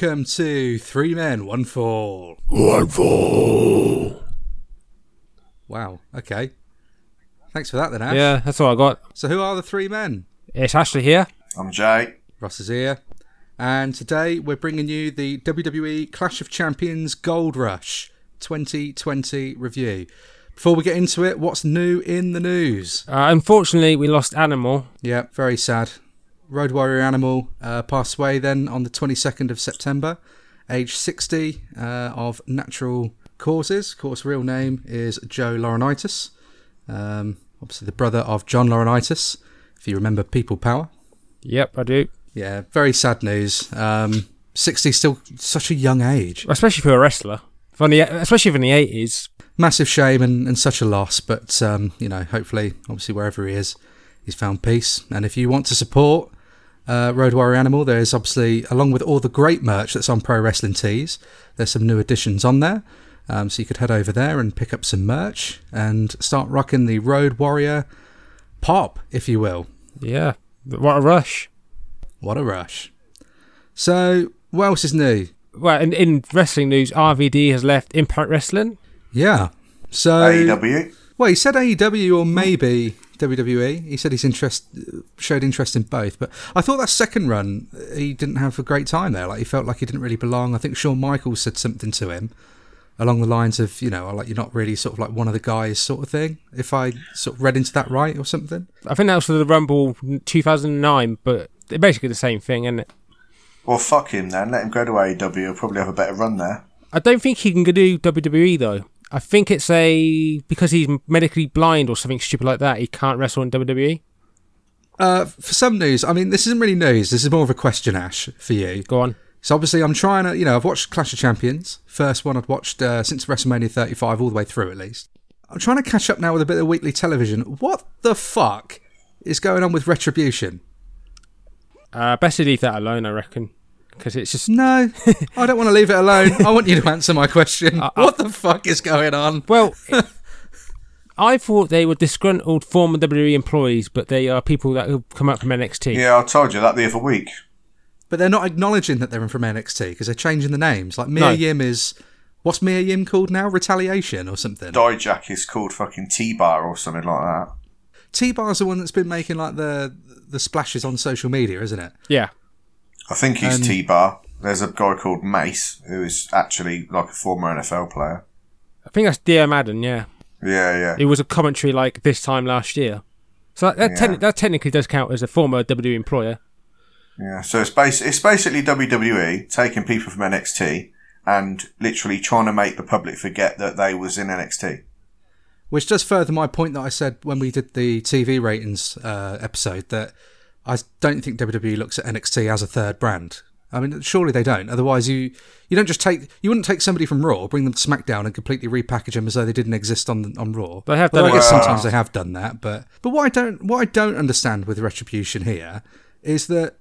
Welcome to Three Men, One Fall. One fall. Wow. Okay. Thanks for that, then, Ash. Yeah, that's all I got. So, who are the three men? It's Ashley here. I'm Jay. Russ is here. And today we're bringing you the WWE Clash of Champions Gold Rush 2020 review. Before we get into it, what's new in the news? Uh, unfortunately, we lost Animal. Yeah, very sad. Road Warrior Animal uh, passed away then on the 22nd of September, age 60, uh, of natural causes. Of course, real name is Joe Laurinaitis. Um, obviously, the brother of John Laurinaitis, if you remember People Power. Yep, I do. Yeah, very sad news. Um, 60 is still such a young age. Especially for a wrestler. From the, especially from the 80s. Massive shame and, and such a loss, but, um, you know, hopefully, obviously, wherever he is, he's found peace. And if you want to support uh, Road Warrior Animal, there is obviously, along with all the great merch that's on Pro Wrestling Tees, there's some new additions on there. Um, so you could head over there and pick up some merch and start rocking the Road Warrior pop, if you will. Yeah. What a rush. What a rush. So, what else is new? Well, in, in wrestling news, RVD has left Impact Wrestling. Yeah. So, AEW. well, he said AEW or maybe WWE. He said he's interest showed interest in both, but I thought that second run he didn't have a great time there. Like he felt like he didn't really belong. I think Shawn Michaels said something to him along the lines of, you know, like you're not really sort of like one of the guys, sort of thing. If I sort of read into that right or something. I think that was for the Rumble 2009, but they're basically the same thing, isn't it? Well, fuck him then. Let him go to AEW. He'll probably have a better run there. I don't think he can do WWE though. I think it's a because he's medically blind or something stupid like that. He can't wrestle in WWE. Uh, for some news, I mean, this isn't really news. This is more of a question, Ash, for you. Go on. So obviously, I'm trying to, you know, I've watched Clash of Champions, first one I've watched uh, since WrestleMania 35, all the way through at least. I'm trying to catch up now with a bit of weekly television. What the fuck is going on with Retribution? Uh, best leave that alone, I reckon, because it's just No, I don't want to leave it alone. I want you to answer my question. Uh, what the fuck is going on? Well, I thought they were disgruntled former WWE employees, but they are people that have come up from NXT. Yeah, I told you that the other week. But they're not acknowledging that they're from NXT because they're changing the names. Like Mia No. Yim is, what's Mia Yim called now? Retaliation or something? Dijak is called fucking T-Bar or something like that. T Bar's the one that's been making like the the splashes on social media, isn't it? Yeah. I think he's Um, T-Bar. There's a guy called Mace who is actually like a former NFL player. I think that's Dio Maddin, yeah. Yeah, yeah. It was a commentary like this time last year. So that, that, Yeah. techni- that technically does count as a former WWE employer. Yeah, so it's bas- it's basically WWE taking people from NXT and literally trying to make the public forget that they was in NXT. Which does further my point that I said when we did the TV ratings uh, episode that I don't think WWE looks at NXT as a third brand. I mean, surely they don't. Otherwise, you you don't just take you wouldn't take somebody from Raw, bring them to SmackDown, and completely repackage them as though they didn't exist on on Raw. They have Well, I guess sometimes they have done that, but but what I don't what I don't understand with Retribution here is that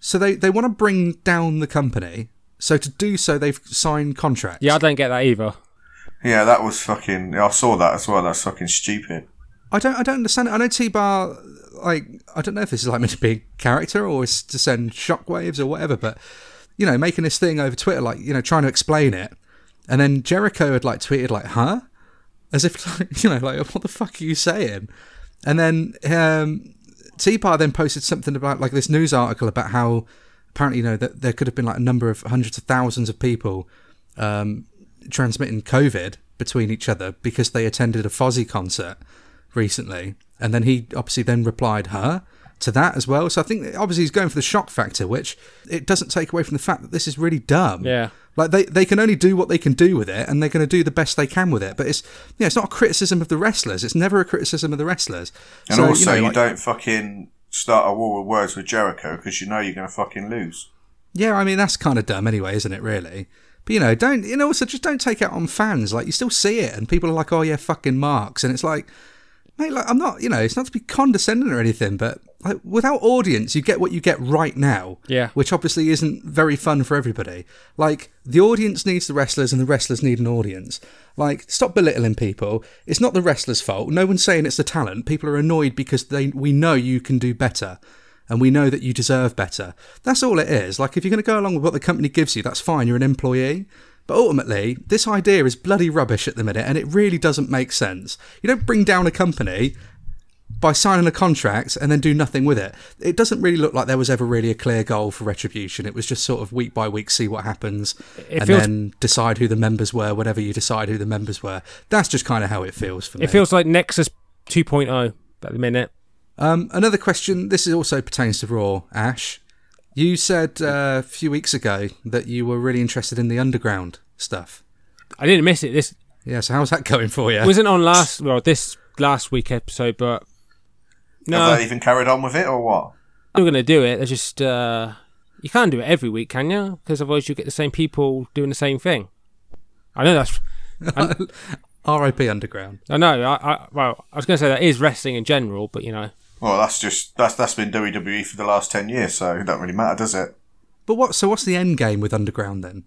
so they they want to bring down the company. So to do so, they've signed contracts. Yeah, I don't get that either. Yeah, that was fucking. I saw that as well. That's fucking stupid. I don't I don't understand it. I know T Bar like I don't know if this is like meant to be a character or to send shockwaves or whatever, but you know, making this thing over Twitter, like, you know, trying to explain it. And then Jericho had like tweeted like, huh? As if like, you know, like what the fuck are you saying? And then um T Bar then posted something about like this news article about how apparently, you know, that there could have been like a number of hundreds of thousands of people um transmitting COVID between each other because they attended a Fozzy concert recently. And then he obviously then replied, her to that as well. So I think obviously he's going for the shock factor, which it doesn't take away from the fact that this is really dumb. Yeah. Like they, they can only do what they can do with it and they're going to do the best they can with it. But it's, you know, it's not a criticism of the wrestlers. It's never a criticism of the wrestlers. And So, also, you, know, like- don't fucking start a war with words with Jericho because you know you're going to fucking lose. Yeah, I mean that's kind of dumb anyway, isn't it? Really. But you know, don't you know? Also, just don't take it out on fans. Like you still see it, and people are like, "Oh yeah, fucking marks," and it's like, like I'm not, you know, it's not to be condescending or anything, but like without audience, you get what you get right now. Yeah. Which obviously isn't very fun for everybody. Like the audience needs the wrestlers, and the wrestlers need an audience. Like stop belittling people. It's not the wrestlers' fault. No one's saying it's the talent. People are annoyed because they we know you can do better. And we know that you deserve better. That's all it is. Like, if you're going to go along with what the company gives you, that's fine. You're an employee. But ultimately, this idea is bloody rubbish at the minute, and it really doesn't make sense. You don't bring down a company by signing a contract and then do nothing with it. It doesn't really look like there was ever really a clear goal for retribution. It was just sort of week by week, see what happens, and feels- then decide who the members were, whatever you decide who the members were. That's just kind of how it feels for me. It feels like Nexus 2.0 at the minute. Um, another question. This is also pertains to Raw. Ash, you said uh, a few weeks ago that you were really interested in the underground stuff. I didn't miss it. This Yeah. So how's that going for you? wasn't on last well this last week episode, but no, Have they even carried on with it or what? I'm gonna do it. They're just uh, you can't do it every week, can you? Because otherwise you get the same people doing the same thing. I know that's. R.I.P. Underground. I know. I, I well, I was gonna say that is wrestling in general, but you know, Well, that's just that's that's been WWE for the last ten years, so it don't really matter, does it? But what? So what's the end game with Underground then?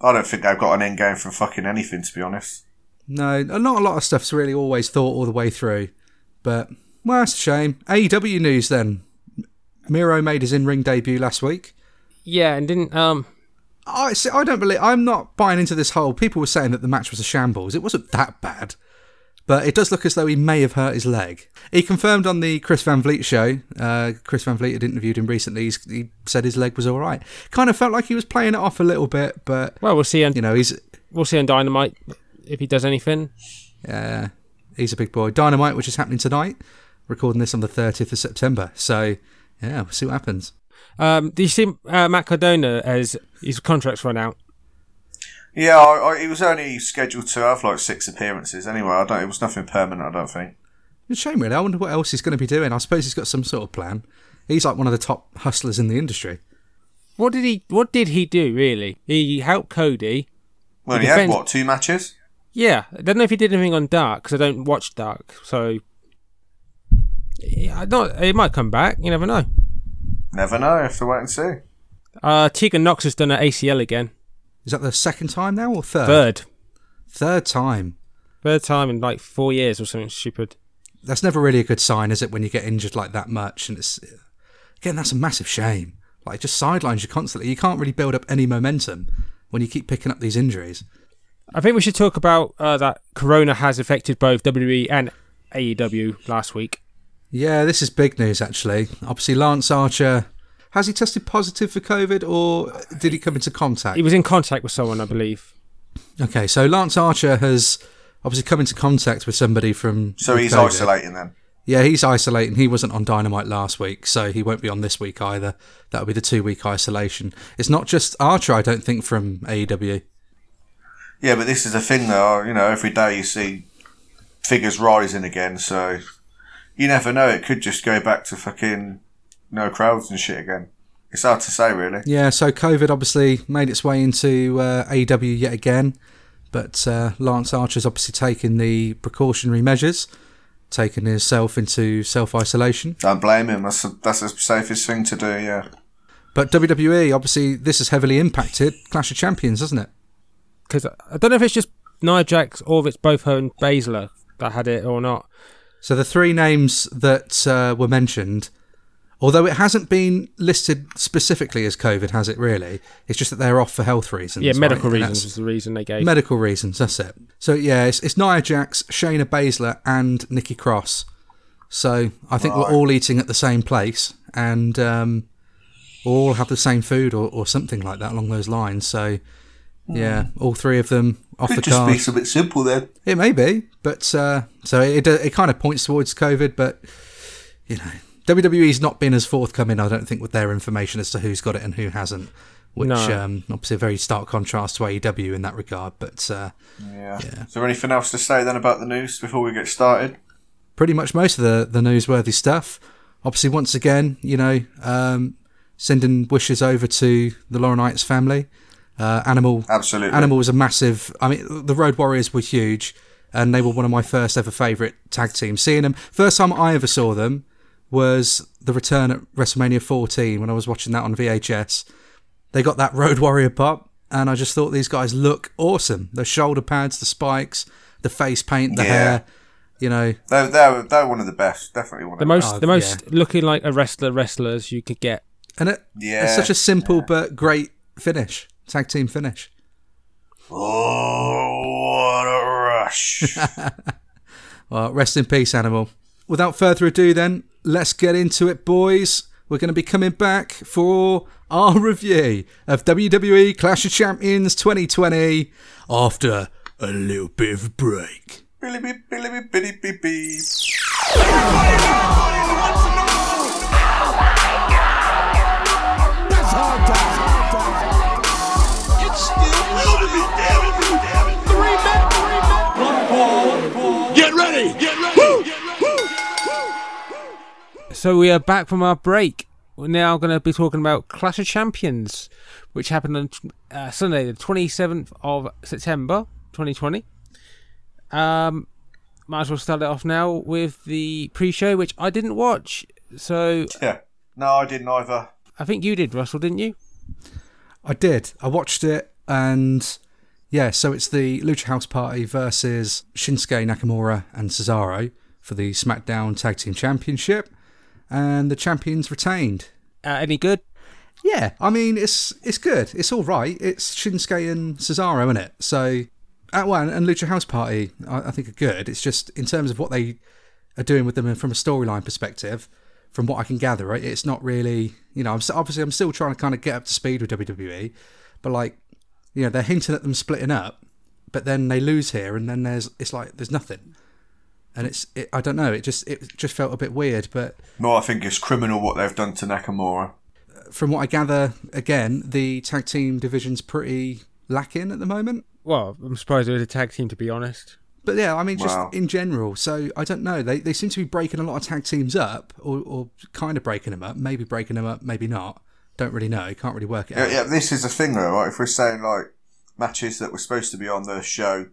I don't think they've got an end game for fucking anything, to be honest. No, not a lot of stuff's really always thought all the way through. But well, that's a shame. AEW news then. Miro made his in-ring debut last week. yeah, and didn't um. I see, I don't believe I'm not buying into this whole. People were saying that the match was a shambles. It wasn't that bad, but it does look as though he may have hurt his leg. He confirmed on the Chris Van Vliet show. Uh, Chris Van Vliet had interviewed him recently. He's, he said his leg was all right. Kind of felt like he was playing it off a little bit, but Well, we'll see on you know he's we'll see on Dynamite if he does anything. uh, he's a big boy. Dynamite, which is happening tonight. Recording this on the 30th of September. So yeah, we'll see what happens. Um, do you see uh, Matt Cardona as his contract's run out? Yeah, I, I, he was only scheduled to have like six appearances anyway. I don't. It was nothing permanent. I don't think. It's a shame, really. I wonder what else he's going to be doing. I suppose he's got some sort of plan. He's like one of the top hustlers in the industry. What did he? What did he do really? He helped Cody. Well, He he had what two matches? Yeah, I don't know if he did anything on Dark because I don't watch Dark, so yeah, I don't. It might come back. You never know. Never know. Have to wait and see. Uh, Tegan Nox has done her ACL again. Is that the second time now or third? Third, Third time. third time in like four years or something stupid. That's never really a good sign, is it, when you get injured like that much? And it's again, that's a massive shame. Like, it just sidelines you constantly. You can't really build up any momentum when you keep picking up these injuries. I think we should talk about uh, that Corona has affected both WWE and AEW last week. Yeah, this is big news actually. Obviously, Lance Archer has he tested positive for COVID or did he come into contact? He was in contact with someone, I believe. Okay, so Lance Archer has obviously come into contact with somebody from. So he's COVID. isolating then. Yeah, he's isolating. He wasn't on Dynamite last week, so he won't be on this week either. That'll be the two week isolation. It's not just Archer, I don't think, from AEW. Yeah, but this is the thing though. You know, every day you see figures rising again, so you never know. It could just go back to fucking no crowds and shit again. It's hard to say, really. Yeah, so COVID obviously made its way into uh, AEW yet again, but uh, Lance Archer's obviously taken the precautionary measures, taken himself into self isolation. Don't blame him. That's that's the safest thing to do. Yeah. But WWE, obviously, this has heavily impacted Clash of Champions, hasn't it? Because I don't know if it's just Nia Jax or if it's both her and Baszler that had it or not. So the three names that uh, were mentioned, although it hasn't been listed specifically as COVID, has it really? It's just that they're off for health reasons. Yeah, medical And reasons that's- is the reason they gave. Medical reasons, that's it. So yeah, it's, it's Nia Jax, Shayna Baszler, and Nikki Cross. So I think we're all eating at the same place, and um, all have the same food or, or something like that along those lines. So yeah, all three of them off Could the just card. be a bit simple then. It may be, but uh, so it it kind of points towards COVID. But you know, WWE's not been as forthcoming, I don't think, with their information as to who's got it and who hasn't. Which No. um, obviously a very stark contrast to AEW in that regard. But uh, Yeah. Is there anything else to say then about the news before we get started? pretty much most of the the newsworthy stuff. obviously, once again, you know, um, sending wishes over to the Laurinaitis family. Uh, Animal, Absolutely. Animal was a massive. I mean, the Road Warriors were huge, and they were one of my first ever favourite tag teams. Seeing them, first time I ever saw them was the return at WrestleMania 14 when I was watching that on VHS. They got that Road Warrior pop, and I just thought these guys look awesome. The shoulder pads, the spikes, the face paint, the Yeah. hair. You know, They're, they're, they're one of the best. Definitely one of The the most, Oh, the most oh, looking like a wrestler wrestlers you could get. and it, Yeah, it's such a simple but great finish, tag team finish. Oh, what a rush. Well, rest in peace, Animal. Without further ado, then, let's get into it, boys. We're going to be coming back for our review of WWE Clash of Champions 2020 after a little bit of a break. Billy beep, billy beep, billy beep, beep. That's hard times. It's still Willoughby, damn it, damn it. Three men, three men. One ball. Get ready, get ready, get ready. So we are back from our break. We're now going to be talking about Clash of Champions, which happened on uh, Sunday, the 27th of September, 2020. Um, might as well start it off now with the pre-show, which I didn't watch. So Yeah. No, I didn't either. I think you did, Russell, didn't you? I did. I watched it, and yeah, so it's the Lucha House Party versus Shinsuke Nakamura and Cesaro for the SmackDown Tag Team Championship, and the champions retained. Uh, any good? Yeah, I mean it's it's good. It's all right. It's Shinsuke and Cesaro, isn't it? So, uh, well, and Lucha House Party, I, I think are good. It's just in terms of what they are doing with them and from a storyline perspective. From what I can gather, right, it's not really. You know, I'm obviously I'm still trying to kind of get up to speed with WWE, but like, you know, they're hinting at them splitting up, but then they lose here, and then there's it's like there's nothing, and it's it, I don't know. It just it just felt a bit weird, but No, I think it's criminal what they've done to Nakamura. from what I gather, again, the tag team division's pretty lacking at the moment. Well, I'm surprised there was a tag team, to be honest. But yeah, I mean, just Wow. in general. So I don't know. They they seem to be breaking a lot of tag teams up, or, or kind of breaking them up. Maybe breaking them up, maybe not. Don't really know. Can't really work it Yeah, out. yeah, this is the thing though, right? If we're saying like matches that were supposed to be on the show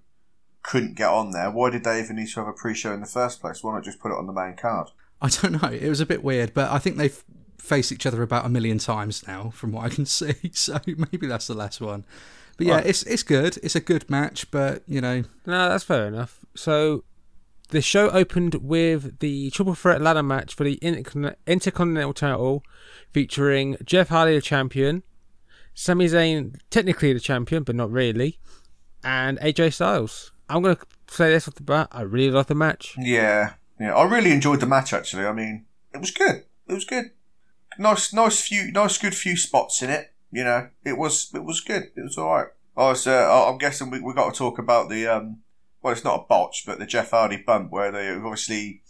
couldn't get on there, why did they even need to have a pre-show in the first place? Why not just put it on the main card? I don't know. It was a bit weird, but I think they've faced each other about a million times now, from what I can see. So maybe that's the last one. But yeah, it's it's good. It's a good match, but you know, No, that's fair enough. So, the show opened with the triple threat ladder match for the Intercon- Intercontinental title, featuring Jeff Hardy, the champion, Sami Zayn, technically the champion, but not really, and AJ Styles. I'm going to say this off the bat. I really love the match. Yeah, yeah. I really enjoyed the match actually. I mean, it was good. It was good. Nice, nice few, nice, good few spots in it. You know, it was, it was good. It was all right. I was, uh, I'm guessing we we got to talk about the, um, well, it's not a botch, but the Jeff Hardy bump where they obviously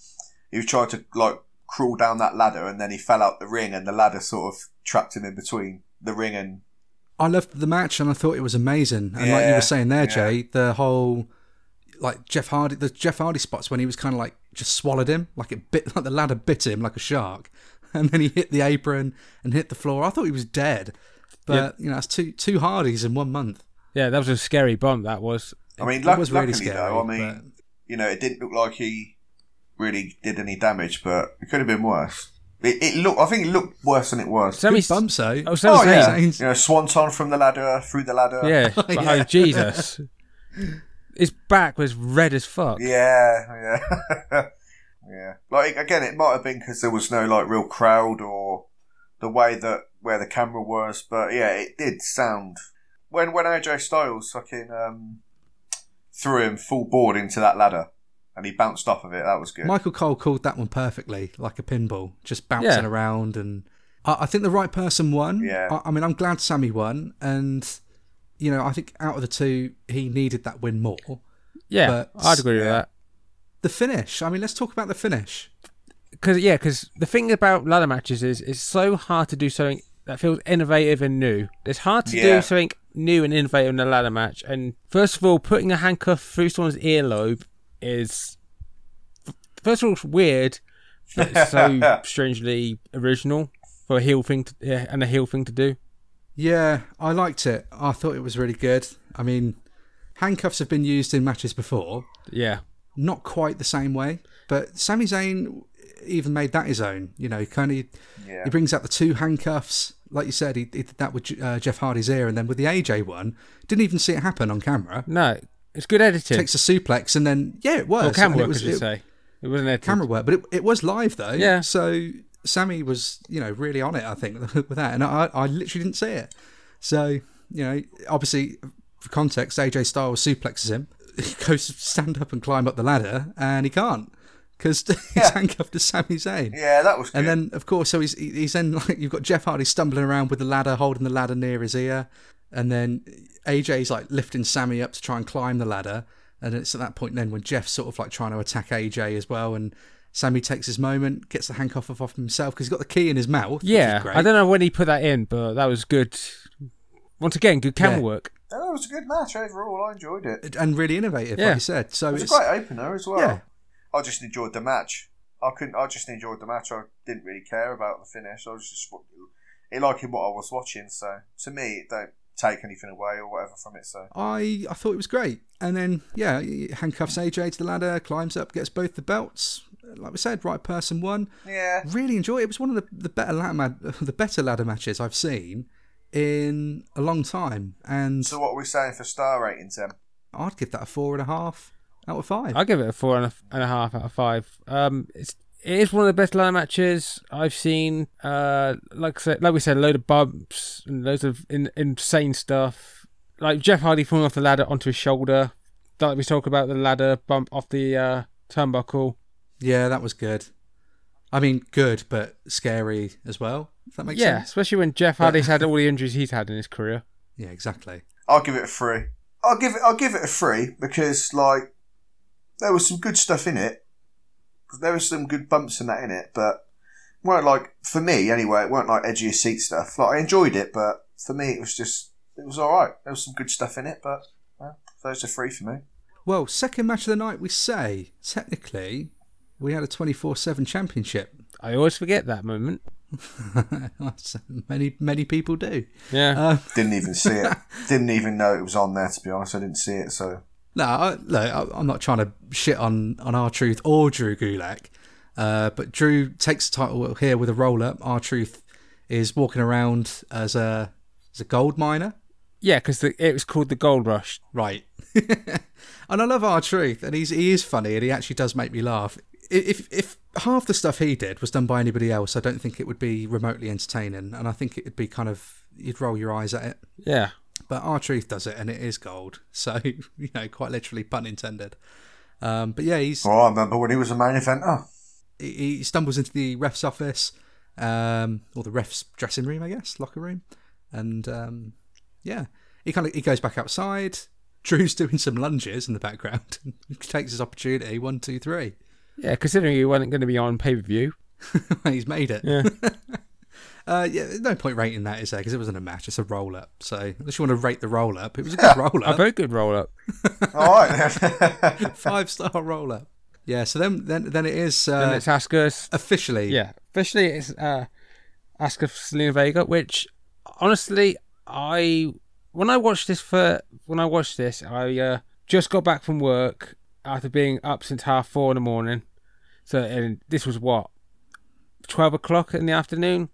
he was trying to like crawl down that ladder and then he fell out the ring and the ladder sort of trapped him in between the ring and I loved the match and I thought it was amazing. And like you were saying there, yeah. Jay, the whole like Jeff Hardy, the Jeff Hardy spots when he was kind of like just swallowed him, like it bit, like the ladder bit him like a shark, and then he hit the apron and hit the floor. I thought he was dead, but you know, it's two two Hardys in one month. Yeah, that was a scary bump, that was. I mean, It luck- was really luckily scary, though, I mean, you know, it didn't look like he really did any damage, but it could have been worse. It, it looked, I think it looked worse than it was. Sami Good bumps though. Oh, Sami Oh yeah, Zayn's- you know, swanton from the ladder through the ladder. Yeah, but, oh, Yeah. oh, Jesus. His back was red as fuck. yeah, yeah, yeah. Like again, it might have been because there was no like real crowd or the way that where the camera was, but yeah, it did sound when when AJ Styles fucking um, threw him full board into that ladder and he bounced off of it. That was good. Michael Cole called that one perfectly, like a pinball, just bouncing Yeah. around. And I, I think the right person won. Yeah. I, I mean, I'm glad Sami won, and you know, I think out of the two, he needed that win more. Yeah, But- I'd agree with yeah. that. The finish. I mean, let's talk about the finish. Because yeah, because the thing about ladder matches is it's so hard to do something that feels innovative and new. It's hard to Yeah. do something new and innovative in a ladder match. And first of all, putting a handcuff through someone's earlobe is first of all it's weird, It's so strangely original for a heel thing to, yeah, and a heel thing to do. Yeah, I liked it. I thought it was really good. I mean, handcuffs have been used in matches before, Yeah, not quite the same way, but Sami Zayn even made that his own. You know, he kind of Yeah. he brings out the two handcuffs, like you said. He, he did that with uh, Jeff Hardy's ear, and then with the AJ one, didn't even see it happen on camera. no, it's good editing. Takes a suplex, and then yeah, it was or camera and it work, was- as you it- say. It wasn't edited. camera work, but it, it was live though. Yeah. So Sami was, you know, really on it. I think with that, and I, I literally didn't see it. So you know, obviously for context, AJ Styles suplexes him. He goes to stand up and climb up the ladder, and he can't because he's Yeah. handcuffed to Sami Zayn. Yeah, that was good. And then, of course, so he's he's then like you've got Jeff Hardy stumbling around with the ladder, holding the ladder near his ear, and then AJ's like lifting Sami up to try and climb the ladder, and it's at that point then when Jeff's sort of like trying to attack AJ as well, and Sami takes his moment, gets the handcuff off, off himself because he's got the key in his mouth. which is Yeah, great. I don't know when he put that in, but that was good. Once again, good camera Yeah. work. Oh, it was a good match overall. I enjoyed it. and really innovative, Yeah. like you said. So It was it's a great opener as well. yeah. I just enjoyed the match. I couldn't. I just enjoyed the match. I didn't really care about the finish. I was just it liking what I was watching. So to me, it don't take anything away or whatever from it. So I I thought it was great. And then yeah, handcuffs AJ to the ladder, climbs up, gets both the belts. Like we said, right person won. yeah, really enjoy it. It was one of the, the better ladder ma- the better ladder matches I've seen in a long time, and So what are we saying for star ratings then? I'd give that a four and a half out of five. I give it a four and a, and a half out of five. Um, it's it is one of the best ladder matches I've seen. Uh, like I said, like we said, a load of bumps and loads of in, insane stuff. Like Jeff Hardy falling off the ladder onto his shoulder. Like we talk about the ladder bump off the uh, turnbuckle. Yeah, that was good. I mean, good but scary as well. If that makes yeah, sense. especially when Jeff Hardy's had all the injuries he's had in his career. Yeah, exactly. I'll give it a three. I'll give it. I'll give it a three because like there was some good stuff in it. There was some good bumps and that in it, but weren't like for me anyway. It weren't like edgy of seat stuff. Like I enjoyed it, but for me it was just it was all right. There was some good stuff in it, but well, those are three for me. Well, second match of the night, we say technically we had a twenty four seven championship. I always forget that moment. many many people do. Yeah. Uh, Didn't even see it. Didn't even know it was on there. To be honest, I didn't see it. So No, I, look, I- I'm not trying to shit on on R-Truth or Drew Gulak, uh, but Drew takes the title here with a roll up. R-Truth is walking around as a as a gold miner, yeah, because it was called the Gold Rush. right? and I love R-Truth, and he's he is funny, and he actually does make me laugh. I- If if half the stuff he did was done by anybody else, I don't think it would be remotely entertaining, and I think it'd be kind of you'd roll your eyes at it. Yeah. But R-Truth does it, and it is gold. So you know, quite literally, pun intended. Um, but yeah, he's Oh, I remember when he was a main eventer. he he stumbles into the ref's office, um, or the ref's dressing room, I guess, locker room, and um, yeah, he kind of he goes back outside. Drew's doing some lunges in the background. he takes his opportunity. One, two, three. Yeah, considering he wasn't going to be on pay per view. He's made it. Yeah. Uh, yeah, there's no point rating that, is there? Because it wasn't a match; it's a roll up. So, unless you want to rate the roll up, it was a good roll up. A up, very good roll up. All right. five star roll up. Yeah. So then, then, then it is and uh, it's Asuka's. officially. Yeah, officially it's uh, Asuka for Zelina Vega, which honestly, I when I watched this for when I watched this, I uh, just got back from work after being up since half four in the morning. So and this was what twelve o'clock in the afternoon.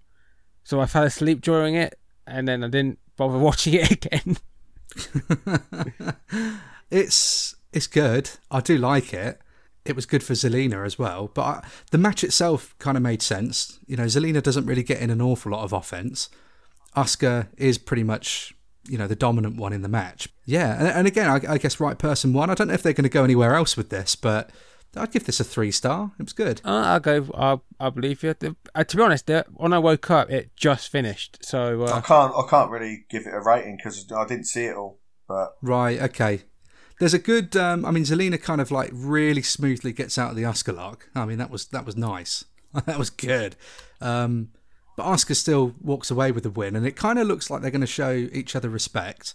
So I fell asleep during it, and then I didn't bother watching it again. it's it's good. I do like it. It was good for Zelina as well, but I, the match itself kind of made sense. You know, Zelina doesn't really get in an awful lot of offense. Asuka is pretty much you know the dominant one in the match. Yeah, and, and again, I, I guess right person won. I don't know if they're going to go anywhere else with this, but I'd give this a three star. It was good. Uh, I'll go. I I believe you. The- Uh, to be honest, the, when I woke up, it just finished. So I uh, can't. I can't really give it a rating because I didn't see it all. But Right, okay. There's a good. Um, I mean, Zelina kind of like really smoothly gets out of the Asuka lock. I mean, that was that was nice. that was good. Um, but Asuka still walks away with the win, and it kind of looks like they're going to show each other respect.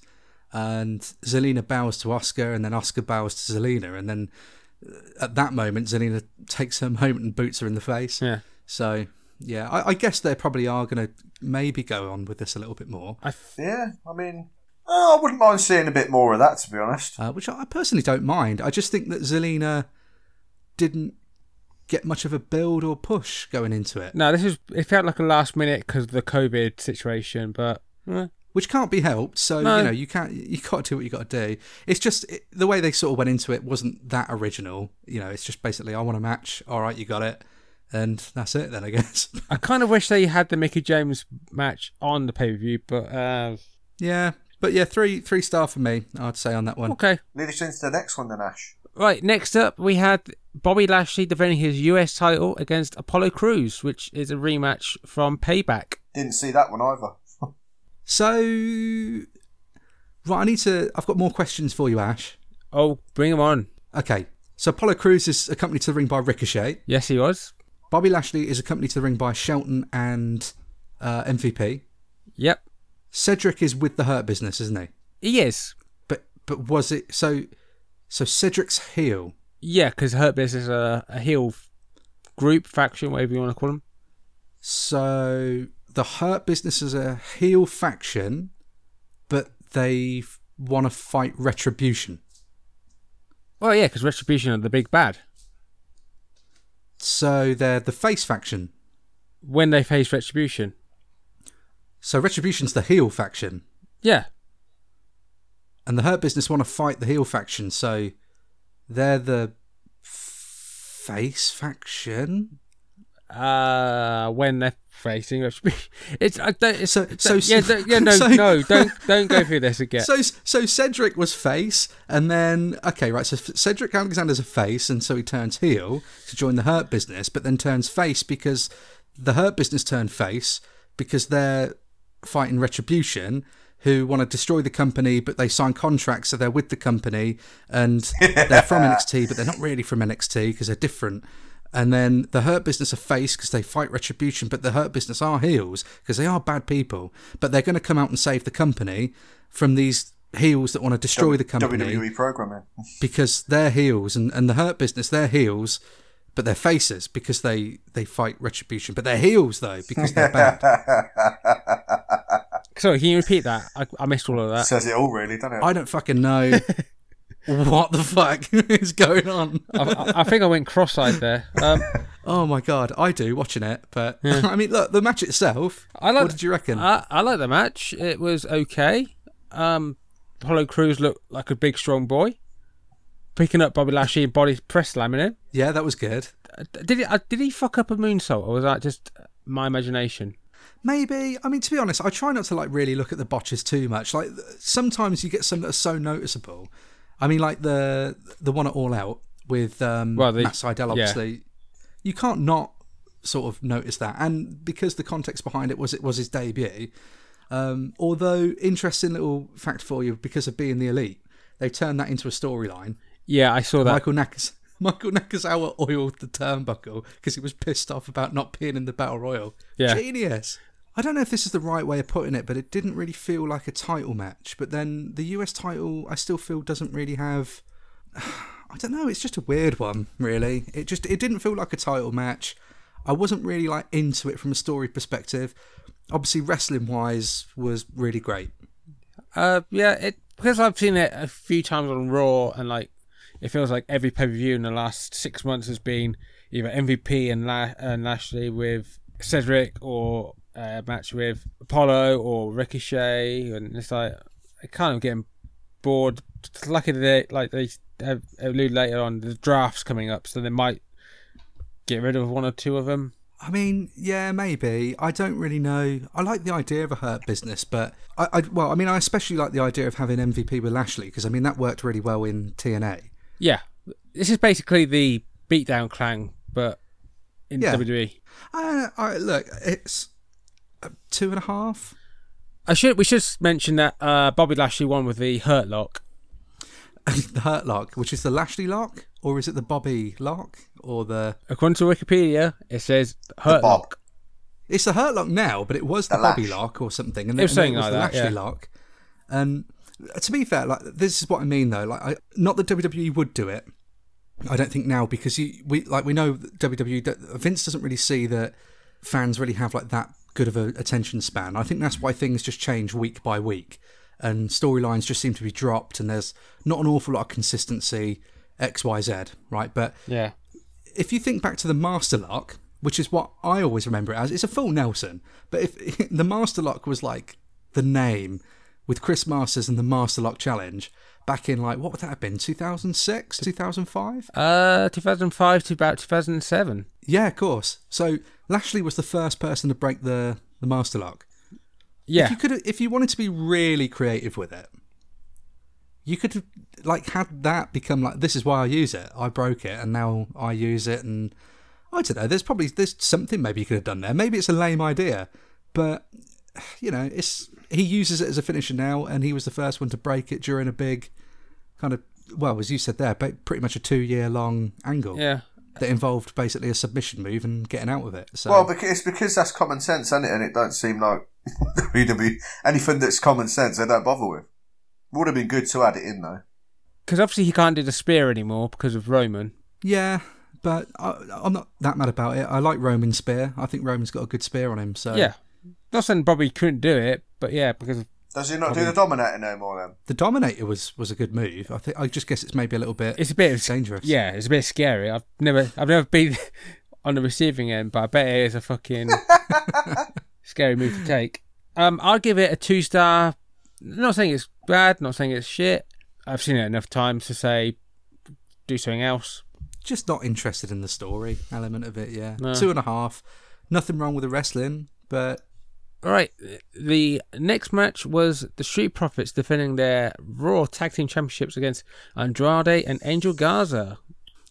And Zelina bows to Asuka, and then Asuka bows to Zelina, and then at that moment, Zelina takes her moment and boots her in the face. Yeah. So yeah, I, I guess they probably are going to maybe go on with this a little bit more, I f- Yeah, I mean, oh, I wouldn't mind seeing a bit more of that, to be honest. uh, which I personally don't mind. I just think that Zelina didn't get much of a build or push going into it, no, this is. It felt like a last minute because of the COVID situation, but eh, which can't be helped. So No. you know you can't you got to do what you got to do. It's just it, the way they sort of went into it wasn't that original. You know, it's just basically I want a match. All right, you got it, and that's it. Then I guess. I kind of wish they had the Mickie James match on the pay per view, but uh, yeah, but yeah, three three star for me. I'd say on that one. okay. Lead us into the next one, then, Ash. Right, next up we had Bobby Lashley defending his US title against Apollo Crews, which is a rematch from Payback. Didn't see that one either. So, right, I need to. I've got more questions for you, Ash. Oh, bring them on. Okay, so Apollo Crews is accompanied to the ring by Ricochet. Yes, he was. Bobby Lashley is accompanied to the ring by Shelton and uh, MVP. Yep, Cedric is with the Hurt Business, isn't he? he is. But but was it so? So Cedric's heel. Yeah, because Hurt Business is a, a heel group, faction, whatever you want to call them. So the Hurt Business is a heel faction, but they want to fight Retribution. Well, yeah, because Retribution are the big bad. So they're the face faction. When they face Retribution. So Retribution's the heel faction, Yeah, and the Hurt Business want to fight the heel faction. So they're the face faction. Uh, when they're facing It's, I don't, it's So- so- yeah, don't- yeah, no, so- no, don't, don't go through this again. So so Cedric was face, and then okay, right. So Cedric Alexander's a face, and so he turns heel to join the Hurt Business, but then turns face because the Hurt Business turned face because they're fighting Retribution, who want to destroy the company, but they sign contracts, so they're with the company, and they're from NXT, but they're not really from NXT because they're different. And then the Hurt Business are face because they fight Retribution, but the Hurt Business are heels because they are bad people. But they're going to come out and save the company from these heels that want to destroy the company WWE programming. because they're heels, and, and the Hurt Business they're heels, but they're faces because they they fight Retribution. But they're heels though because they're bad. Sorry, can you repeat that? I, I missed all of that. Says it all, really, doesn't it? I don't fucking know what the fuck is going on. I, I- think I went cross-eyed there. Um, Oh my god, I do watching it, but I mean, look, the match itself. I like, what did you reckon? I, I like the match. It was okay. Um, Apollo Crews looked like a big, strong boy. Picking up Bobby Lashley and body press slamming him. yeah, that was good. Did he? Uh, did he fuck up a moonsault, or was that just my imagination? Maybe. I mean, to be honest, I try not to like really look at the botches too much. Like sometimes you get some that are so noticeable. I mean, like the the one at All Out with um, Well, the- Matt Sydal. yeah. Obviously, you can't not sort of notice that. And because the context behind it was it was his debut. Um, although interesting little fact for you, because of being the elite, they turned that into a storyline. Yeah, I saw that. Michael Nakas. Michael Nakazawa oiled the turnbuckle because he was pissed off about not being in the battle royal. Yeah. Genius. I don't know if this is the right way of putting it, but it didn't really feel like a title match. But then the US title, I still feel doesn't really have. I don't know. It's just a weird one, really. It just it didn't feel like a title match. I wasn't really like into it from a story perspective. Obviously, wrestling wise, was really great. Uh, yeah, it because I've seen it a few times on Raw, and like it feels like every pay per view in the last six months has been either MVP and, La- and Lashley with Cedric, or a match with Apollo or Ricochet, and it's like I kind of getting bored. It's lucky that they, like they allude later on, the drafts coming up, so they might get rid of one or two of them. I mean, yeah, maybe. I don't really know. I like the idea of a hurt business, but I, I well, I mean, I especially like the idea of having MVP with Lashley because I mean that worked really well in TNA. Yeah, this is basically the beatdown clan, but in. Yeah. WWE. I, uh, I look, it's two and a half. I should we should mention that uh, Bobby Lashley won with the Hurt Lock. the Hurt Lock, which is the Lashley Lock, or is it the Bobby Lock, or the? According to Wikipedia, it says Hurt Lock. It's the Hurt Lock now, but it was the, The Bobby Lash. Lock or something, and It was then, and it was like the that, Lashley yeah. Lock. And to be fair, like this is what I mean though. Like, I, not that WWE would do it, I don't think now because you we like we know WWE Vince doesn't really see that fans really have like that good of a attention span. I think that's why things just change week by week and storylines just seem to be dropped and there's not an awful lot of consistency X Y Z right, but Yeah. if you think back to the Master Lock, which is what I always remember it as, it's a full Nelson. But if the Master Lock was like the name with Chris Masters and the Master Lock Challenge back in like what would that have been? 2006, 2005? Uh, 2005 to about 2007. Yeah, of course. So Lashley was the first person to break the the Master Lock. Yeah. If you could, if you wanted to be really creative with it, you could have like had that become like this is why I use it. I broke it, and now I use it, and I don't know. There's probably there's something maybe you could have done there. Maybe it's a lame idea, but you know, it's he uses it as a finisher now, and he was the first one to break it during a big kind of well, as you said there, ba- pretty much a two year long angle yeah. that involved basically a submission move and getting out of it. So Well, because it's because that's common sense, isn't it? And it don't seem like WWE anything that's common sense they don't bother with. Would have been good to add it in though. Because obviously he can't do the spear anymore because of Roman. Yeah, but I, I'm not that mad about it. I like Roman spear. I think Roman's got a good spear on him. So Yeah. Not saying Bobby couldn't do it, but yeah, because of, Does he not do the Dominator no more then? the Dominator was was a good move. I think I just guess it's maybe a little bit it's a bit of, dangerous. yeah, it's a bit scary. I've never, I've never been on the receiving end, but I bet it is a fucking scary move to take. Um, I'll give it a two star. Not saying it's bad, not saying it's shit. I've seen it enough times to say do something else. just not interested in the story element of it. Yeah, No. two and a half. Nothing wrong with the wrestling, but All right, the next match was the Street Profits defending their Raw Tag Team Championships against Andrade and Angel Garza.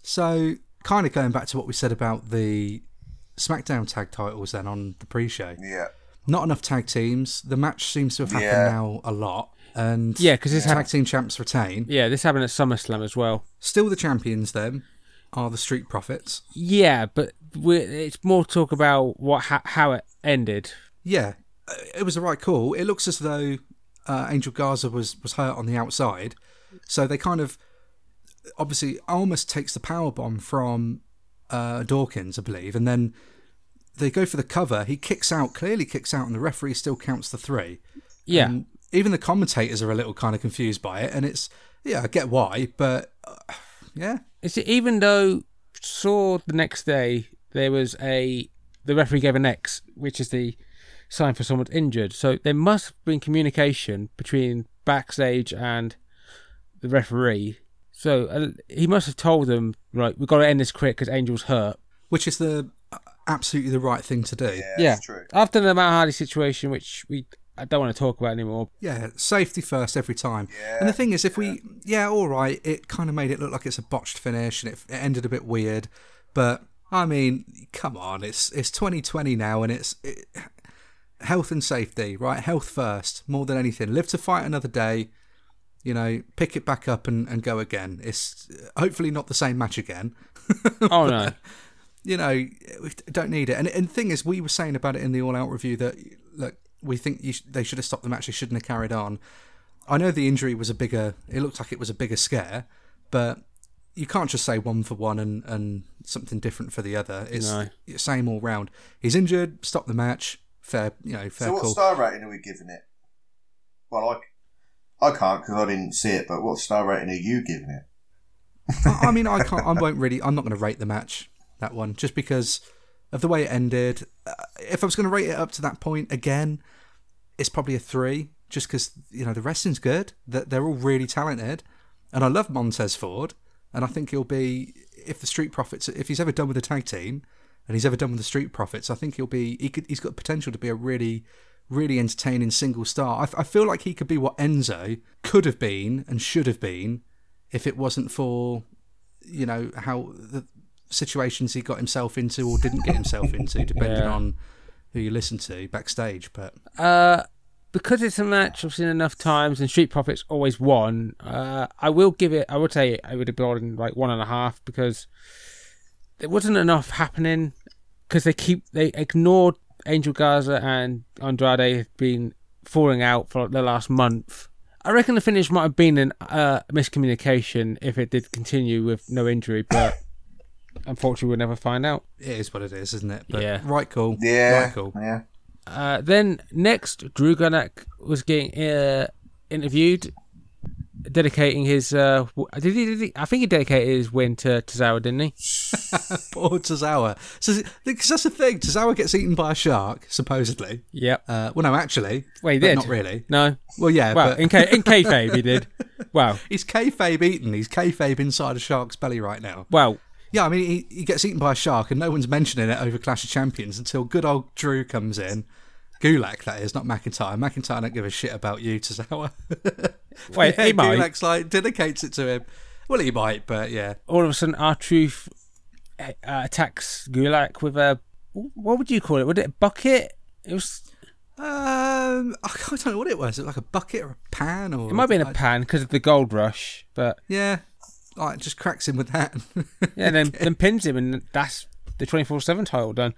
so kind of going back to what we said about the SmackDown tag titles then on the pre-show. Yeah. Not enough tag teams. The match seems to have happened Yeah. now a lot, and yeah, because this tag hap- team champs retain. Yeah, this happened at SummerSlam as well. Still, the champions then are the Street Profits. Yeah, but we're, it's more talk about what how, how it ended. Yeah, it was the right call. It looks as though uh, Angel Garza was was hurt on the outside, so they kind of obviously almost takes the power bomb from uh, Dawkins, I believe, and then they go for the cover. He kicks out, clearly kicks out, and the referee still counts the three. Yeah, And even the commentators are a little kind of confused by it, and it's yeah, I get why, but uh, yeah, It's even though saw the next day there was a the referee gave an X, which is the sign for someone injured. So there must have been communication between backstage and the referee. So uh, he must have told them, right, we've got to end this quick because Angel's hurt. which is the absolutely the right thing to do. Yeah, yeah, that's true. after the Matt Hardy situation, which we I don't want to talk about anymore. Yeah, safety first every time. Yeah, and the thing is, if we, yeah, all right, it kind of made it look like it's a botched finish and it, it ended a bit weird. But I mean, come on, it's it's 2020 now, and it's it, health and safety, right? Health first, more than anything. Live to fight another day. You know, pick it back up and, and go again. It's hopefully not the same match again. Oh no, you know, we don't need it. And, and the thing is, we were saying about it in the All Out review that look, we think you sh- they should have stopped the match. They shouldn't have carried on. I know the injury was a bigger. It looked like it was a bigger scare, but you can't just say one for one and, and something different for the other. It's No. same all round. He's injured. Stop the match. Fair, you know, fair So what call. star rating are we giving it? Well, I, I can't because I didn't see it. But what star rating are you giving it? I, I mean, I can't. I won't really. I'm not going to rate the match that one just because of the way it ended. Uh, if I was going to rate it up to that point again, it's probably a three. Just because you know the wrestling's good. That they're all really talented, and I love Montez Ford, and I think he'll be if the Street Profits if he's ever done with the tag team, and he's ever done with the Street Profits, I think he'll be he could he's got potential to be a really really entertaining single star. I feel like he could be what Enzo could have been and should have been if it wasn't for you know how the situations he got himself into or didn't get himself into, depending Yeah. on who you listen to backstage. But uh, because it's a match I've seen enough times and Street Profits always won. Uh, I will give it. I would say I would have gone like one and a half because there wasn't enough happening. Because they keep they ignored Angel Garza and Andrade have been falling out for the last month. I reckon the finish might have been a uh, miscommunication if it did continue with no injury, but unfortunately we'll never find out. It is what it is, isn't it? But Yeah. Right call. Yeah, Right call. yeah. Uh, then next, Drew Gulak was getting uh, interviewed, dedicating his. Uh, did he, did he? I think he dedicated his win to Tozawa, didn't he? Poor Tozawa. So, because that's the thing. Tozawa gets eaten by a shark, supposedly. Yep. Uh, well, no, actually. Well, he did. Not really. No. Well, yeah, Well, but in, K- in kayfabe, he did. Wow. he's kayfabe eaten. He's kayfabe inside a shark's belly right now. well, Yeah, I mean, he, he gets eaten by a shark, and no one's mentioning it over Clash of Champions until good old Drew comes in. Gulak, that is, not McIntyre. McIntyre don't give a shit about you, Tozawa. Wait, yeah, he might. Gulak's like dedicates it to him. Well, he might, but yeah. all of a sudden, R-Truth uh, attacks Gulak with a. What would you call it? Would it a bucket? It was. Um, I don't know what it was. It like a bucket or a pan, or It might be in a pan because of the gold rush, but Yeah, like just cracks him with that. yeah, then then pins him, and that's the twenty four seven title done.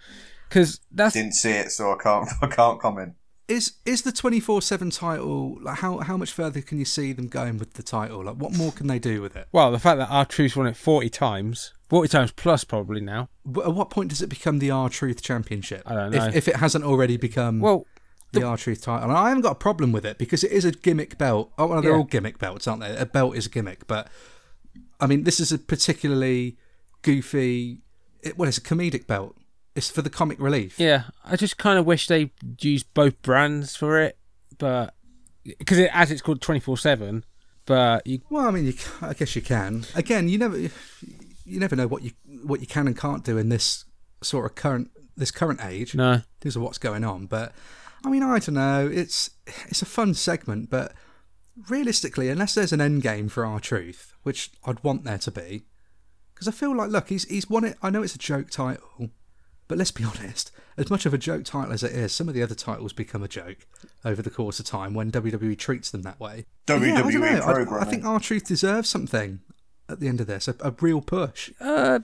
Because that's Didn't see it, so I can't. I can't comment. is is the twenty four seven title like how how much further can you see them going with the title? Like, what more can they do with it? well, the fact that R-Truth won it forty times, forty times plus probably now. W- At what point does it become the R Truth Championship? I don't know. If, if it hasn't already become Well, the R Truth title, and I haven't got a problem with it because it is a gimmick belt. Oh, well, they're Yeah. all gimmick belts, aren't they? A belt is a gimmick, but I mean, this is a particularly goofy. It, well, it's a comedic belt. It's for the comic relief. yeah, I just kind of wish they used both brands for it, but because it, as it's called twenty four seven, but you Well, I mean, you, I guess you can. Again, you never, you never know what you what you can and can't do in this sort of current this current age. no, These are what's going on. But I mean, I don't know. It's it's a fun segment, but realistically, unless there's an end game for R-Truth, which I'd want there to be, because I feel like, look, he's he's won it. I know it's a joke title, but let's be honest. As much of a joke title as it is, some of the other titles become a joke over the course of time when WWE treats them that way. Yeah, I don't WWE know. I- programming. I, think R-Truth deserves something at the end of this, a, a real push uh,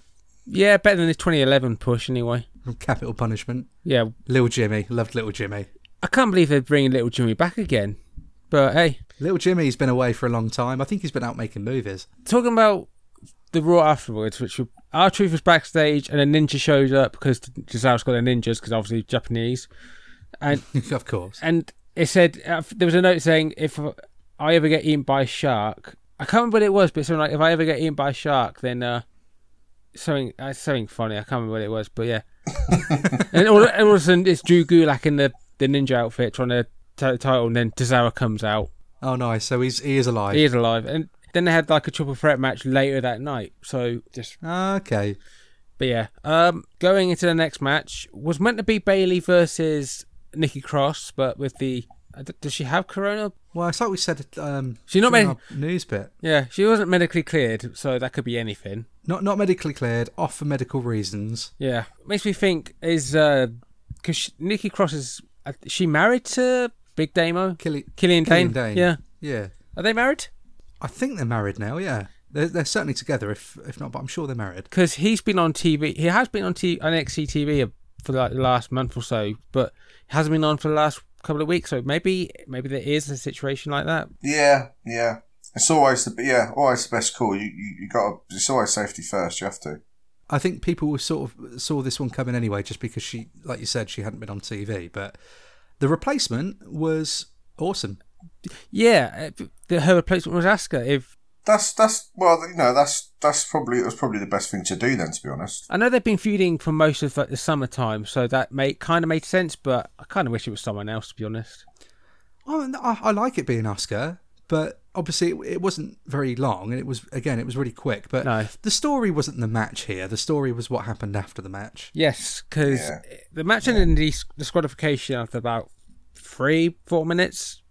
yeah, better than the twenty eleven push anyway. Capital Punishment. Yeah, Little Jimmy, loved Little Jimmy. I can't believe they're bringing little Jimmy back again. But hey, Little Jimmy's been away for a long time. I think he's been out making movies. talking about the Raw afterwards, which R-Truth was backstage, and a ninja shows up because Giselle's got the ninjas because obviously Japanese, and of course. and it said uh, there was a note saying if I ever get eaten by a shark, I can't remember what it was, but it's something like if I ever get eaten by a shark, then uh, something uh, something funny. I can't remember what it was, but yeah. and all, and all of a sudden it's Drew Gulak in the the ninja outfit trying to the title, and then Tozawa comes out. Oh, nice. So he's he is alive. He is alive, and then they had like a triple threat match later that night. So just Okay. But yeah, um, going into the next match was meant to be Bayley versus Nikki Cross, but with the uh, d- does she have corona? Well, it's like we said. Um, She's not our news bit. Yeah, she wasn't medically cleared, so that could be anything. Not not medically cleared. Off for medical reasons. Yeah, makes me think is because Nikki Cross is uh, she married to Big Damo Killy, Killian Dain? Killian Dain. Yeah, Yeah. are they married? I think they're married now. Yeah. They're, they're certainly together. If if not, but I'm sure they're married. Because he's been on TV. He has been on T- on NXT TV for like the last month or so, but he hasn't been on for the last couple of weeks. So maybe maybe there is a situation like that. Yeah, yeah. It's always the yeah, always the best call. You you, you got to, it's always safety first. You have to. I think people were sort of saw this one coming anyway, just because she, like you said, she hadn't been on TV. But the replacement was awesome. Yeah, uh, the, her replacement was Asuka. If That's that's well, you know, that's that's probably that's probably the best thing to do then. To be honest, I know they've been feuding for most of like, the summertime, so that made kind of made sense. But I kind of wish it was someone else, to be honest. Oh, I, I like it being Asuka, but obviously it, it wasn't very long, and it was again it was really quick. But No. the story wasn't the match here. The story was what happened after the match. Yes, because Yeah. the match ended in dis- disqualification after about three, four minutes,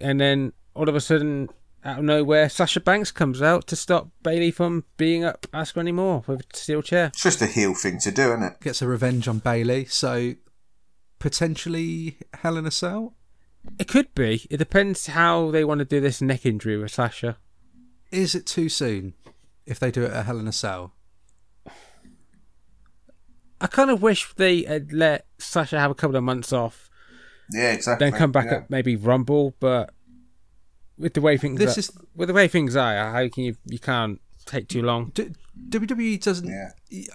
and then all of a sudden, out of nowhere, Sasha Banks comes out to stop Bayley from being up Asuka anymore with a steel chair. it's just a heel thing to do, isn't it? Gets a revenge on Bayley, so potentially Hell in a Cell. It could be. It depends how they want to do this neck injury with Sasha. Is it too soon if they do it at Hell in a Cell? I kind of wish they had let Sasha have a couple of months off, Yeah, exactly. then come back yeah. at maybe Rumble, but with the way things This are, is- with the way things are, how can you you can't take too long? D- WWE doesn't. Yeah.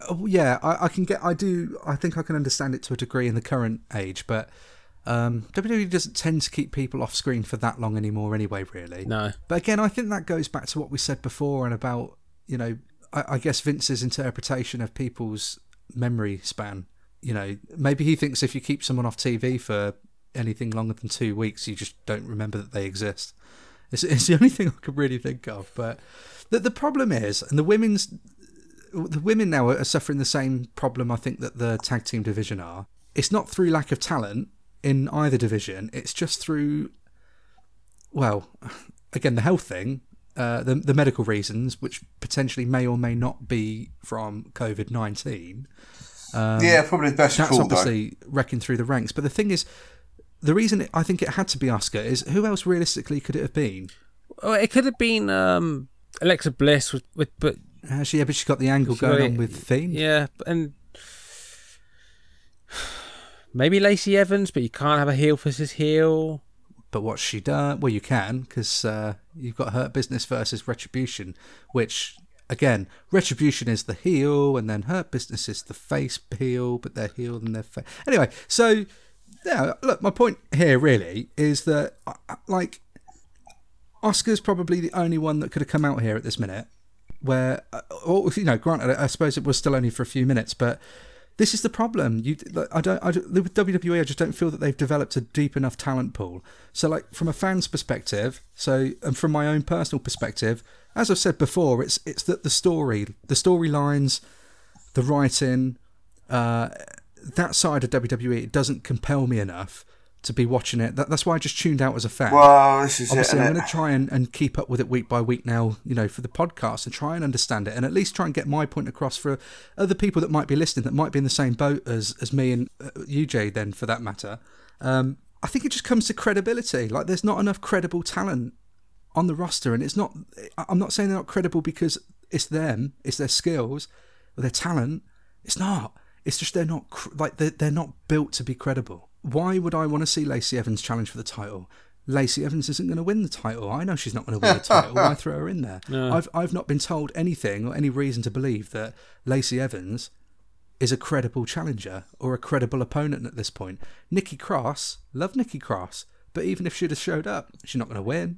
Oh, yeah. I, I can get. I do. I think I can understand it to a degree in the current age, but um, WWE doesn't tend to keep people off screen for that long anymore, anyway. Really. No. But again, I think that goes back to what we said before and about you know, I, I guess Vince's interpretation of people's memory span. You know, maybe he thinks if you keep someone off TV for anything longer than two weeks, you just don't remember that they exist. It's, it's the only thing I could really think of. But the, the problem is, and the women's the women now are suffering the same problem I think that the tag team division are. It's not through lack of talent in either division. It's just through, well, again the health thing, uh, the the medical reasons, which potentially may or may not be from COVID nineteen. yeah, probably the best That's call though. obviously wrecking through the ranks. But the thing is, the reason it, I think it had to be Asuka is who else realistically could it have been? Oh, it could have been um, Alexa Bliss with, with but Actually, yeah, but she's got the angle going it- on with Fiend. yeah, and maybe Lacey Evans, but you can't have a heel versus heel. But what's she done? Well, you can because uh, you've got Hurt Business versus Retribution, which again, Retribution is the heel, and then Hurt Business is the face heel, but they're heel and they're face. Anyway, so yeah, look, my point here really is that uh, uh, like Asuka's probably the only one that could have come out here at this minute. Where, uh, or, you know, granted, I suppose it was still only for a few minutes, but this is the problem. You, I don't, I with WWE, I just don't feel that they've developed a deep enough talent pool. So, like, from a fan's perspective, so and from my own personal perspective, as I've said before, it's it's that the story, the storylines, the writing, uh, that side of WWE, it doesn't compel me enough to be watching it. That, that's why I just tuned out as a fan. Well, this is Obviously, it. I'm going to try and, and keep up with it week by week now, you know, for the podcast and try and understand it and at least try and get my point across for other people that might be listening that might be in the same boat as, as me and uh, you, Jay, then for that matter. Um, I think it just comes to credibility. Like, there's not enough credible talent on the roster, and it's not, I'm not saying they're not credible because it's them, it's their skills, or their talent. It's not. It's just they're not, like, they're, they're not built to be credible. Why would I want to see Lacey Evans challenge for the title? Lacey Evans isn't going to win the title. I know she's not going to win the title. Why throw her in there? I've I've not been told anything or any reason to believe that Lacey Evans is a credible challenger or a credible opponent at this point. Nikki Cross, love Nikki Cross, but even if she'd have showed up, she's not going to win.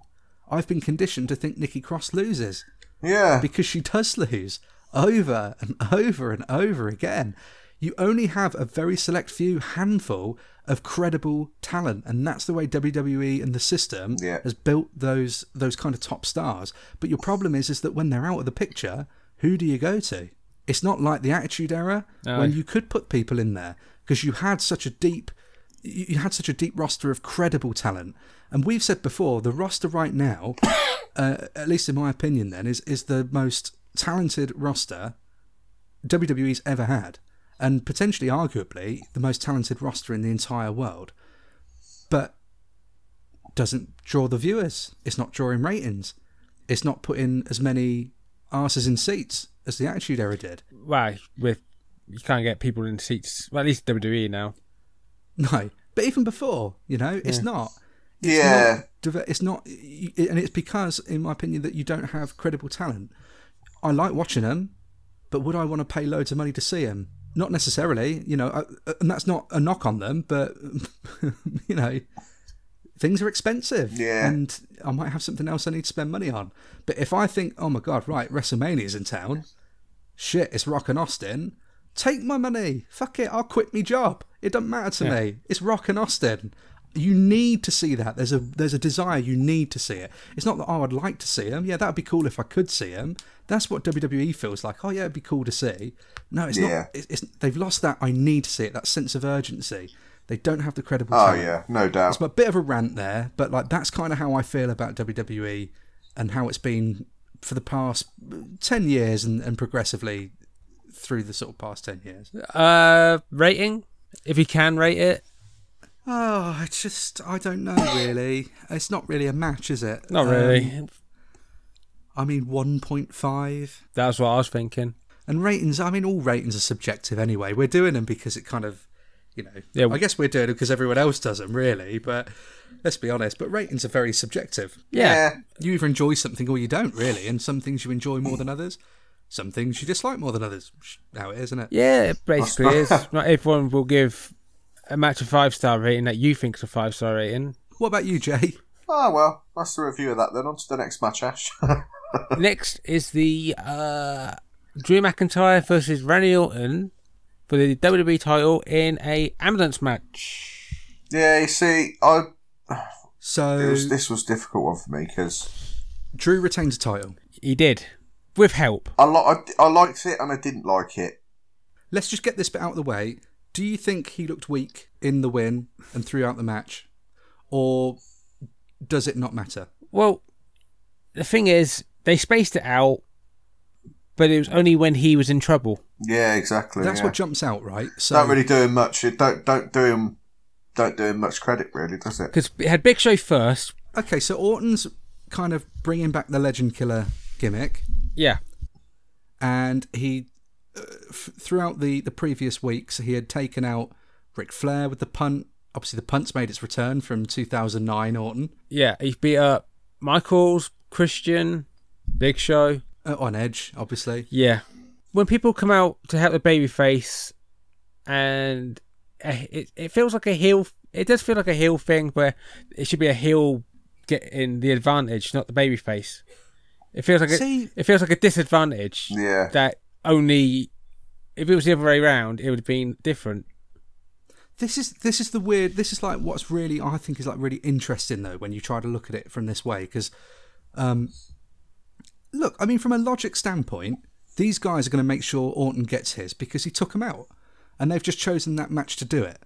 I've been conditioned to think Nikki Cross loses Yeah. because she does lose over and over and over again. You only have a very select few handful of credible talent, and that's the way WWE and the system Yeah. has built those those kind of top stars. But your problem is is that when they're out of the picture, who do you go to? It's not like the Attitude Era when you could put people in there because you had such a deep you you had such a deep roster of credible talent. And we've said before, the roster right now, uh, at least in my opinion, then is is the most talented roster WWE's ever had, and potentially, arguably, the most talented roster in the entire world. But doesn't draw the viewers. It's not drawing ratings. It's not putting as many asses in seats as the Attitude Era did. Well, with you can't get people in seats. Well, at least WWE now. No, but even before, you know, it's not. It's Yeah. Not, it's not, y- y- and it's because, in my opinion, that you don't have credible talent. I like watching them, but would I want to pay loads of money to see them? Not necessarily, you know, I, and that's not a knock on them, but you know, things are expensive, Yeah. and I might have something else I need to spend money on. But if I think, oh my god, right, WrestleMania's in town, shit, it's Rock and Austin. Take my money. Fuck it. I'll quit my job. It doesn't matter to me. It's Rock and Austin. You need to see that. There's a there's a desire. You need to see it. It's not that oh I'd like to see him. Yeah, that'd be cool if I could see him. That's what WWE feels like. Oh yeah, it'd be cool to see. No, it's Yeah. not. It's, it's they've lost that. I need to see it. That sense of urgency. They don't have the credible. Oh talent. yeah, no doubt. It's a bit of a rant there, but like that's kind of how I feel about WWE and how it's been for the past ten years and, and progressively through the sort of past ten years. Uh, rating, if you can rate it. Oh, it's just I don't know really. It's not really a match, is it? Not Um, really. I mean, one point five. That's what I was thinking. And ratings, I mean, all ratings are subjective anyway. We're doing them because it kind of You know, Yeah. I guess we're doing it because everyone else does them, really. But let's be honest. But ratings are very subjective. Yeah. You either enjoy something or you don't, really. And some things you enjoy more than others. Some things you dislike more than others. How it is, isn't it? Yeah, it basically is. Not everyone will give a match a five star rating that you think is a five star rating. What about you, Jay? Oh well, that's the review of that then. On to the next match, Ash. Next is the uh, Drew McIntyre versus Randy Orton for the WWE title in a ambulance match. yeah, you see, I So was, this was a difficult one for me because Drew retains the title. He did, with help. I, li- I I liked it and I didn't like it. Let's just get this bit out of the way. Do you think he looked weak in the win and throughout the match, or does it not matter? Well, the thing is, they spaced it out, but it was only when he was in trouble. Yeah, exactly. That's yeah. what jumps out, right? So don't really do him much. It don't don't do him don't do him much credit really, does it? Because it had Big Show first. okay, so Orton's kind of bringing back the Legend Killer gimmick, Yeah. and he f- throughout the the previous weeks he had taken out Ric Flair with the punt. Obviously, the punt's made its return from 2009. Orton Yeah. He beat up Michaels, Christian, Big Show. uh, on Edge, obviously. Yeah. When people come out to help the babyface, and uh, it it feels like a heel. It does feel like a heel thing where it should be a heel getting the advantage, not the babyface. It feels like See- a, it feels like a disadvantage Yeah. that only if it was the other way around, it would have been different. This is this is the weird. This is like what's really I think is like really interesting though when you try to look at it from this way because, um, look, I mean from a logic standpoint, these guys are going to make sure Orton gets his because he took him out, and they've just chosen that match to do it.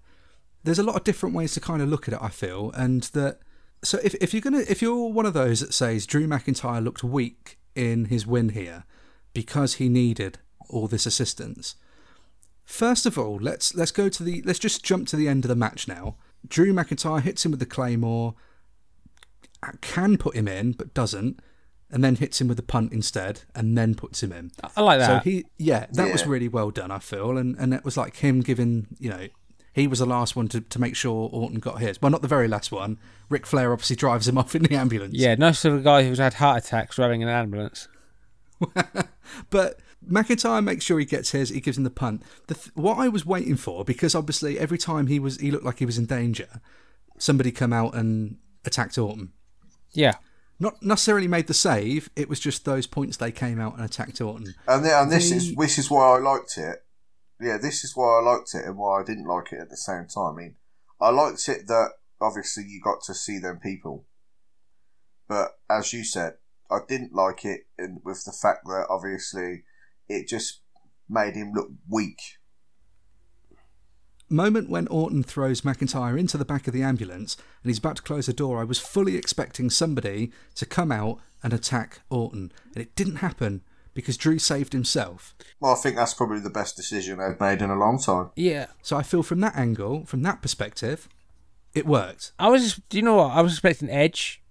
There's a lot of different ways to kind of look at it. I feel, and that so if if you're gonna if you're one of those that says Drew McIntyre looked weak in his win here because he needed all this assistance. First of all, let's let's go to the let's just jump to the end of the match now. Drew McIntyre hits him with the claymore, uh, can put him in but doesn't, and then hits him with the punt instead, and then puts him in. I like that. So that. he, yeah, that was really well done. I feel, and and it was like him giving, you know, he was the last one to, to make sure Orton got his. Well, not the very last one. Ric Flair obviously drives him off in the ambulance. yeah, nice of a guy who's had heart attacks driving an ambulance. But McIntyre makes sure he gets his. He gives him the punt. The th- what I was waiting for, because obviously every time he was, he looked like he was in danger. Somebody come out and attacked Orton. Yeah. Not necessarily made the save. It was just those points they came out and attacked Orton. And, th- and this The- is this is why I liked it. Yeah, this is why I liked it and why I didn't like it at the same time. I mean, I liked it that obviously you got to see them people, but as you said, I didn't like it in, with the fact that obviously it just made him look weak. Moment when Orton throws McIntyre into the back of the ambulance and he's about to close the door, I was fully expecting somebody to come out and attack Orton, and it didn't happen because Drew saved himself. Well, I think that's probably the best decision they've made in a long time. Yeah. So I feel from that angle, from that perspective, it worked. I was. Do you know what? I was expecting Edge.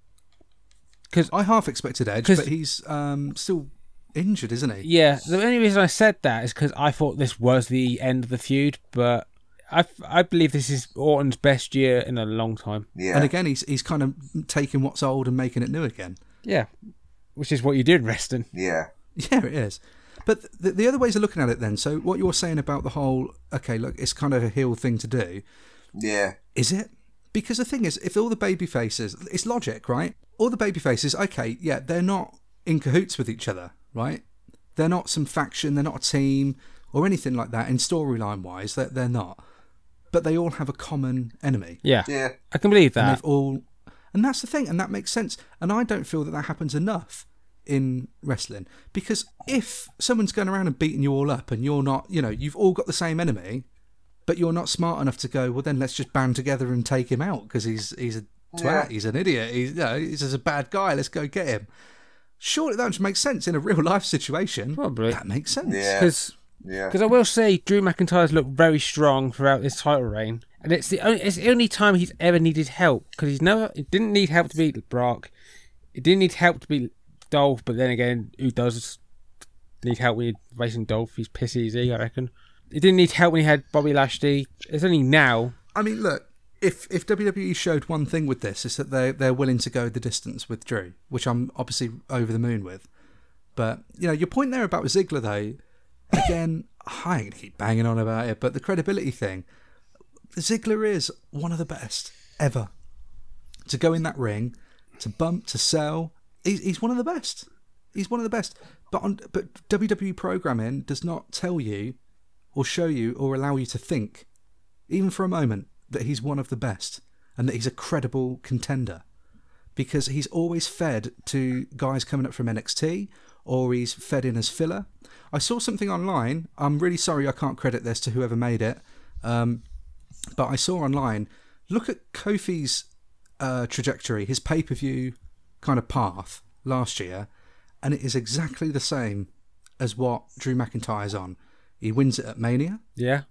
Because I half expected Edge, but he's um, still injured, isn't he? yeah, the only reason I said that is because I thought this was the end of the feud, but I I believe this is Orton's best year in a long time. Yeah, And again, he's he's kind of taking what's old and making it new again. Yeah. Which is what you do in wrestling. yeah, Yeah, it is. But the, the other ways of looking at it, then. So what you're saying about the whole, okay, look, it's kind of a heel thing to do. yeah, Is it? Because the thing is, if all the baby faces, it's logic, right? All the baby faces, okay, yeah, they're not in cahoots with each other, right? They're not some faction, they're not a team or anything like that. In storyline wise, they're, they're not. But they all have a common enemy. Yeah. yeah. I can believe And that. they've all. And that's the thing, and that makes sense. And I don't feel that that happens enough in wrestling because if someone's going around and beating you all up and you're not, you know, you've all got the same enemy, but you're not smart enough to go, well, then let's just band together and take him out because he's he's a twat, Yeah. he's an idiot, he's you know, he's just a bad guy. Let's go get him. Surely that just makes sense in a real life situation. Probably. that makes sense. Yeah. Because Yeah, I will say Drew McIntyre's looked very strong throughout this title reign, and it's the only it's the only time he's ever needed help because he's never he didn't need help to beat Brock, he didn't need help to beat Dolph, but then again, who does need help when you're facing Dolph? He's piss easy. I reckon. He didn't need help when he had Bobby Lashley. It's only now. I mean, look, if if WWE showed one thing with this, is that they they're willing to go the distance with Drew, which I'm obviously over the moon with. But you know, your point there about Ziggler, though, again, I ain't keep banging on about it, but the credibility thing, Ziggler is one of the best ever to go in that ring, to bump, to sell. He's, he's one of the best. He's one of the best. But on but WWE programming does not tell you, or show you, or allow you to think even for a moment, that he's one of the best and that he's a credible contender. Because he's always fed to guys coming up from NXT or he's fed in as filler. I saw something online. I'm really sorry I can't credit this to whoever made it. Um, but I saw online look at Kofi's uh, trajectory, his pay per view kind of path last year, and it is exactly the same as what Drew McIntyre's on. He wins it at Mania. Yeah.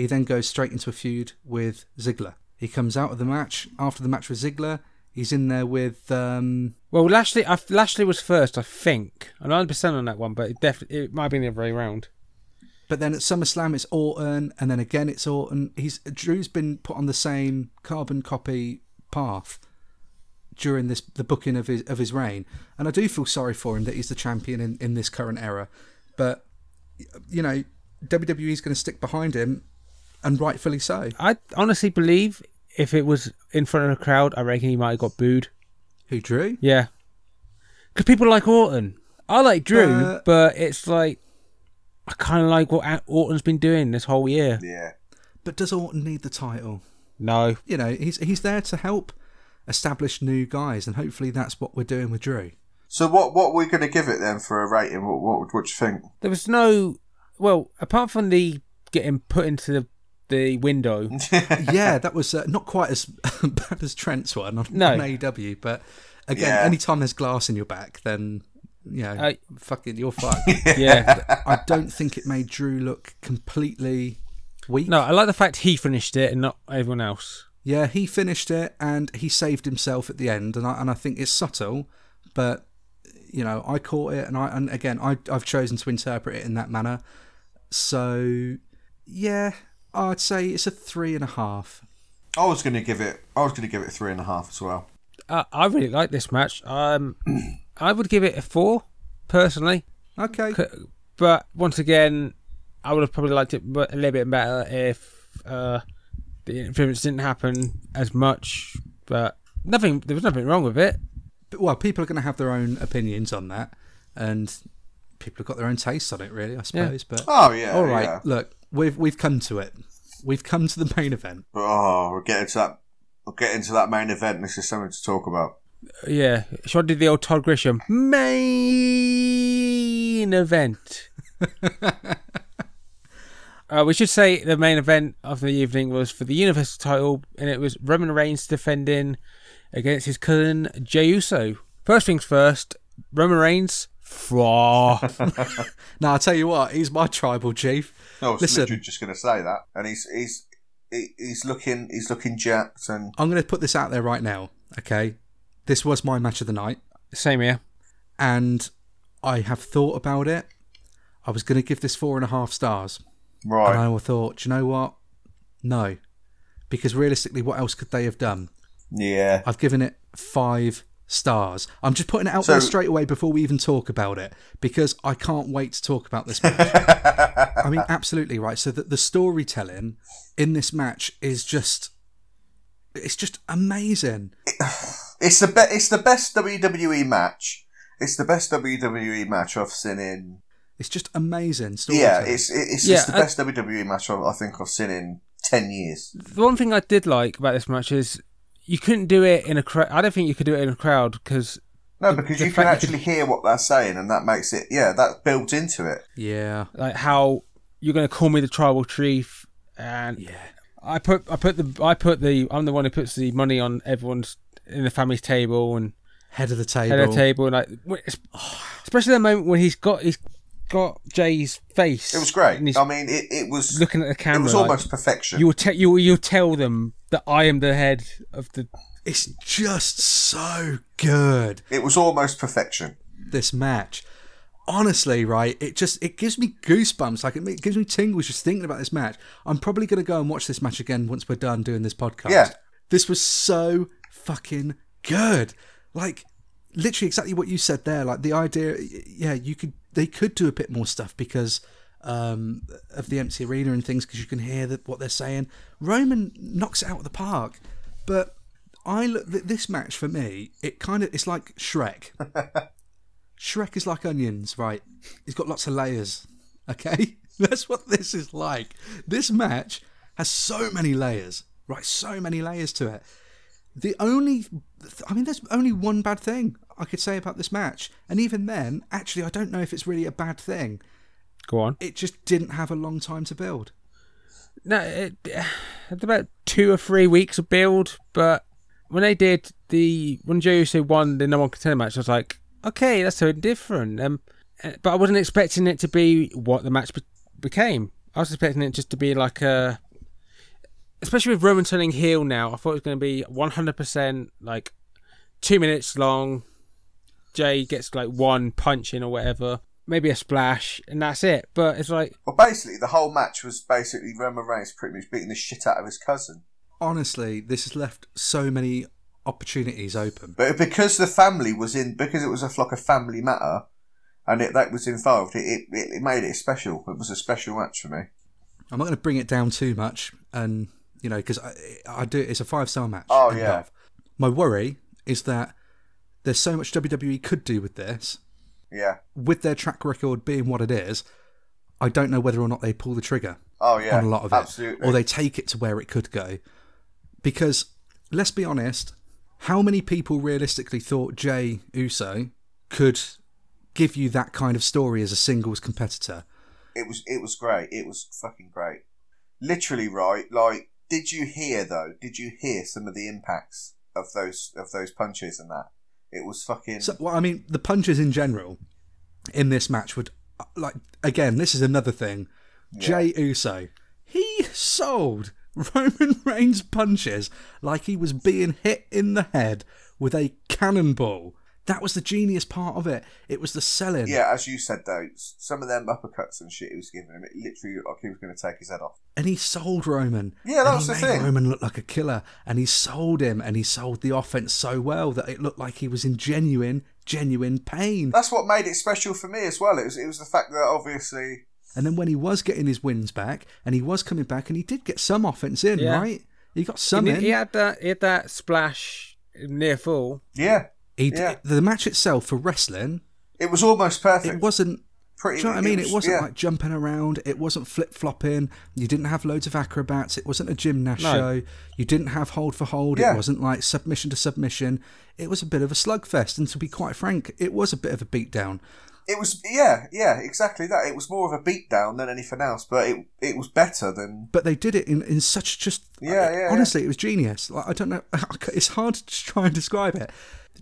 He then goes straight into a feud with Ziggler. He comes out of the match after the match with Ziggler. He's in there with um, Well, Lashley, I, Lashley was first, I think. I'm 100 percent on that one, but it definitely it might have been the other way around. But then at SummerSlam it's Orton, and then again it's Orton. He's Drew's been put on the same carbon copy path during this the booking of his of his reign, and I do feel sorry for him that he's the champion in, in this current era. But you know, WWE's going to stick behind him, and rightfully so. I honestly believe if it was in front of a crowd, I reckon he might have got booed. Who Drew? Yeah, because people like Orton. I like Drew, Uh, but it's like I kind of like what Orton's been doing this whole year. Yeah. But does Orton need the title? No, You know, he's he's there to help establish new guys, and hopefully that's what we're doing with Drew. So what what are we going to give it then for a rating? What what what do you think? there was no. Well, apart from the getting put into the the window, yeah, that was uh, not quite as bad as Trent's one on, No. on AEW, but again, Yeah. anytime there's glass in your back, then you know, I- fucking, you're fucked. yeah. I don't think it made Drew look completely weak. No, I like the fact he finished it and not everyone else. Yeah, he finished it and he saved himself at the end, and I and I think it's subtle, but you know, I caught it, and I and again, I I've chosen to interpret it in that manner. So, yeah, I'd say it's a three and a half. I was going to give it. I was going to give it three and a half as well. Uh, I really like this match. Um, I would give it a four, personally. Okay, C- But once again, I would have probably liked it a little bit better if uh, the interference didn't happen as much. But nothing, there was nothing wrong with it. But, well, people are going to have their own opinions on that, and people have got their own tastes on it, really, I suppose. But Oh yeah. all right, yeah. look, we've we've come to it. We've come to the main event. Oh, we're getting to that. We'll get into that main event. This is something to talk about. Yeah, should I do the old Todd Grisham main event? uh, we should say the main event of the evening was for the Universal title, and it was Roman Reigns defending against his cousin Jey Uso. First things first, Roman Reigns. Fraw. Now, I'll tell you what, he's my tribal chief. I was Listen. literally just going to say that, and he's he's he's looking he's looking jacked, and I'm going to put this out there right now, okay? This was my match of the night, Same here. and I have thought about it. I was going to give this four and a half stars. right. And I thought, "Do you know what? No. Because realistically, what else could they have done? yeah. I've given it five stars. I'm just putting it out So- there straight away before we even talk about it because I can't wait to talk about this match. I mean, absolutely right. So that the storytelling in this match is just. It's just amazing. It's the be- it's the best WWE match. It's the best WWE match I've seen in. It's just amazing Yeah, storytelling. it's it's Yeah, just the I- best WWE match I I think I've seen in ten years. The one thing I did like about this match is you couldn't do it in a crowd. I don't think you could do it in a crowd because No, because the you can fact you actually hear what they're saying, and that makes it. Yeah, that's built into it. yeah. like how you're going to call me the tribal chief and Yeah. I put I put the I put the I'm the one who puts the money on everyone's in the family's table and Head of the table. head of the table and like especially the moment when he's got he's got Jay's face. It was great. and I mean, it, it was looking at the camera. it camera. was like, almost perfection. you will tell you you'll tell them that I am the head of the. It's just so good. it was almost perfection. This match. honestly, right, it just it gives me goosebumps. Like it, it gives me tingles just thinking about this match. I'm probably going to go and watch this match again once we're done doing this podcast. Yeah. This was so fucking good. Like literally exactly what you said there. Like the idea, yeah, you could they could do a bit more stuff because um, of the empty arena and things because you can hear that what they're saying. Roman knocks it out of the park, but I look th- this match for me. It kind of it's like Shrek. Shrek is like onions, right? He's got lots of layers. Okay, that's what this is like. This match has so many layers, right? So many layers to it. The only, I mean, there's only one bad thing I could say about this match, and even then, actually, I don't know if it's really a bad thing. Go on. It just didn't have a long time to build. No, it had about two or three weeks of build, but when they did the when Joe Uso won the number one contender match, I was like, okay, that's so different. Um, uh, but I wasn't expecting it to be what the match be- became. I was expecting it just to be like a, especially with Roman turning heel now. I thought it was going to be one hundred percent like two minutes long. Jay gets like one punch in or whatever, maybe a splash, and that's it. But it's like Well, basically, the whole match was basically Roman Reigns pretty much beating the shit out of his cousin. Honestly, this has left so many opportunities open. But because the family was in, because it was a like a family matter, and it that was involved, it, it, it made it special. It was a special match for me. I'm not going to bring it down too much, and you know, because I, I do. It's a five star match. Oh, yeah. of. My worry is that there's so much WWE could do with this, Yeah. with their track record being what it is. I don't know whether or not they pull the trigger Oh yeah. on a lot of it, Absolutely. or they take it to where it could go. Because let's be honest, how many people realistically thought Jey Uso could give you that kind of story as a singles competitor? it was it was great. It was fucking great. Literally, right? Like, did you hear though? Did you hear some of the impacts of those of those punches and that? It was fucking. So, well, I mean, the punches in general in this match would, like, again, this is another thing. Jey Uso, he sold Roman Reigns punches like he was being hit in the head with a cannonball. That was the genius part of it. It was the selling. yeah, as you said though, some of them uppercuts and shit he was giving him, it literally looked like he was going to take his head off. And he sold Roman. Yeah, that and was he the made thing. Roman looked like a killer. And he sold him and he sold the offense so well that it looked like he was in genuine, genuine pain. That's what made it special for me as well. It was it was the fact that obviously And then when he was getting his wins back, and he was coming back, and he did get some offense in, Yeah. right? He got some he, in. he had that he had that splash near full. yeah, He- yeah. the match itself for wrestling, it was almost perfect. it wasn't. pretty. Do you know what I mean? It, was- wasn't yeah. like jumping around. It wasn't flip flopping. You didn't have loads of acrobats. It wasn't a gymnast No. show. You didn't have hold for hold. Yeah. It wasn't like submission to submission. It was a bit of a slugfest. And to be quite frank, it was a bit of a beatdown. It was yeah, yeah, exactly that. It was more of a beatdown than anything else, but it it was better than But they did it in, in such just. Yeah, uh, yeah, Honestly, it was genius. Like I don't know. It's hard to try and describe it.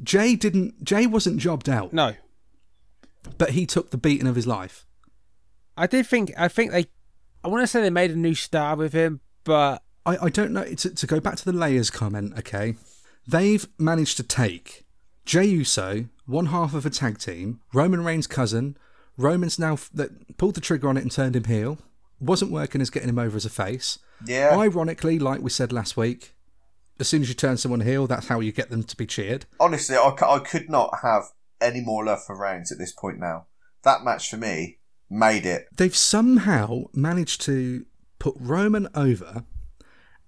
Jay didn't. Jay wasn't jobbed out. No, but he took the beating of his life. I did think I think they. I want to say they made a new star with him, but I, I don't know. To, to go back to the layers comment, okay, they've managed to take Jey Uso, one half of a tag team, Roman Reigns' cousin. Roman's now f- that pulled the trigger on it and turned him heel. Wasn't working as getting him over as a face. yeah. Ironically, like we said last week, as soon as you turn someone heel, that's how you get them to be cheered. Honestly, I, c- I could not have any more love for Reigns at this point now. That match for me made it. they've somehow managed to put Roman over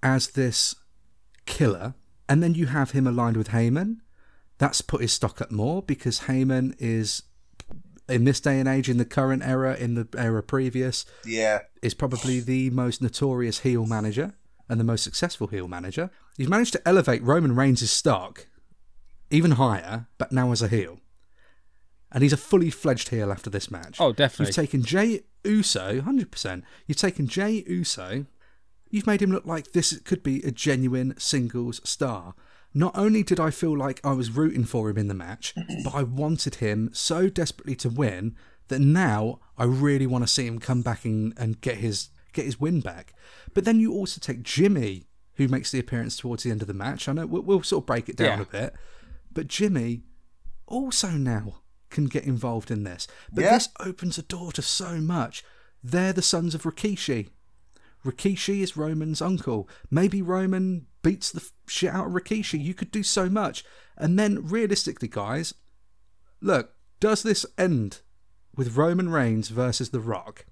as this killer, and then you have him aligned with Heyman. That's put his stock up more because Heyman is, in this day and age, in the current era, in the era previous, Yeah, is probably the most notorious heel manager and the most successful heel manager. You've managed to elevate Roman Reigns' stock even higher, but now as a heel. And he's a fully fledged heel after this match. Oh, definitely. You've taken Jey Uso, 100%. You've taken Jey Uso. You've made him look like this could be a genuine singles star. Not only did I feel like I was rooting for him in the match, but I wanted him so desperately to win that now I really want to see him come back and, and get his get his win back. But then you also take Jimmy, who makes the appearance towards the end of the match. I know we'll, we'll sort of break it down Yeah. a bit, but Jimmy also now can get involved in this. But Yeah. this opens a door to so much. They're the sons of Rikishi. Rikishi is Roman's uncle. Maybe Roman beats the shit out of Rikishi. You could do so much. And then, realistically, guys, look, does this end with Roman Reigns versus The Rock?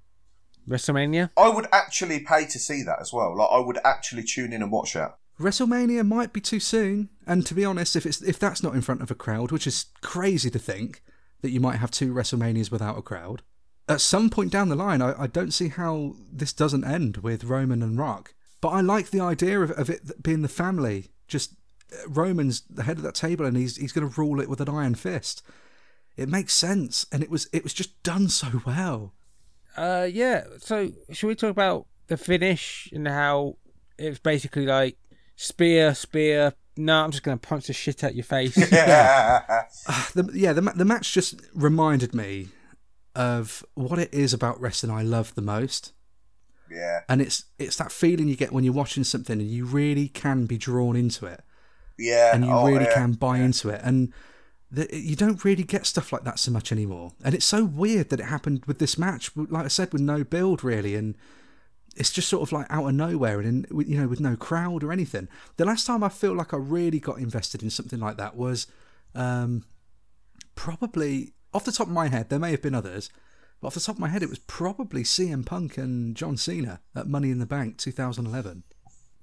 WrestleMania. I would actually pay to see that as well. Like I would actually tune in and watch that. WrestleMania might be too soon, and to be honest, if it's if that's not in front of a crowd, which is crazy to think that you might have two WrestleManias without a crowd, at some point down the line, I, I don't see how this doesn't end with Roman and Rock. But I like the idea of, of it being the family. Just uh, Roman's the head of that table, and he's he's going to rule it with an iron fist. It makes sense, and it was it was just done so well. Uh, yeah. So, should we talk about the finish and how it's basically like spear, spear. No, I'm just gonna punch the shit out your face. the, yeah, the, the match just reminded me of what it is about wrestling I love the most. yeah, And it's it's that feeling you get when you're watching something and you really can be drawn into it yeah. and you oh, really yeah. can buy into it. And the, you don't really get stuff like that so much anymore. And it's so weird that it happened with this match, like I said, with no build really. And it's just sort of like out of nowhere and, in, you know, with no crowd or anything. The last time I feel like I really got invested in something like that was um, probably off the top of my head. There may have been others, but off the top of my head, it was probably CM Punk and John Cena at Money in the Bank 2011.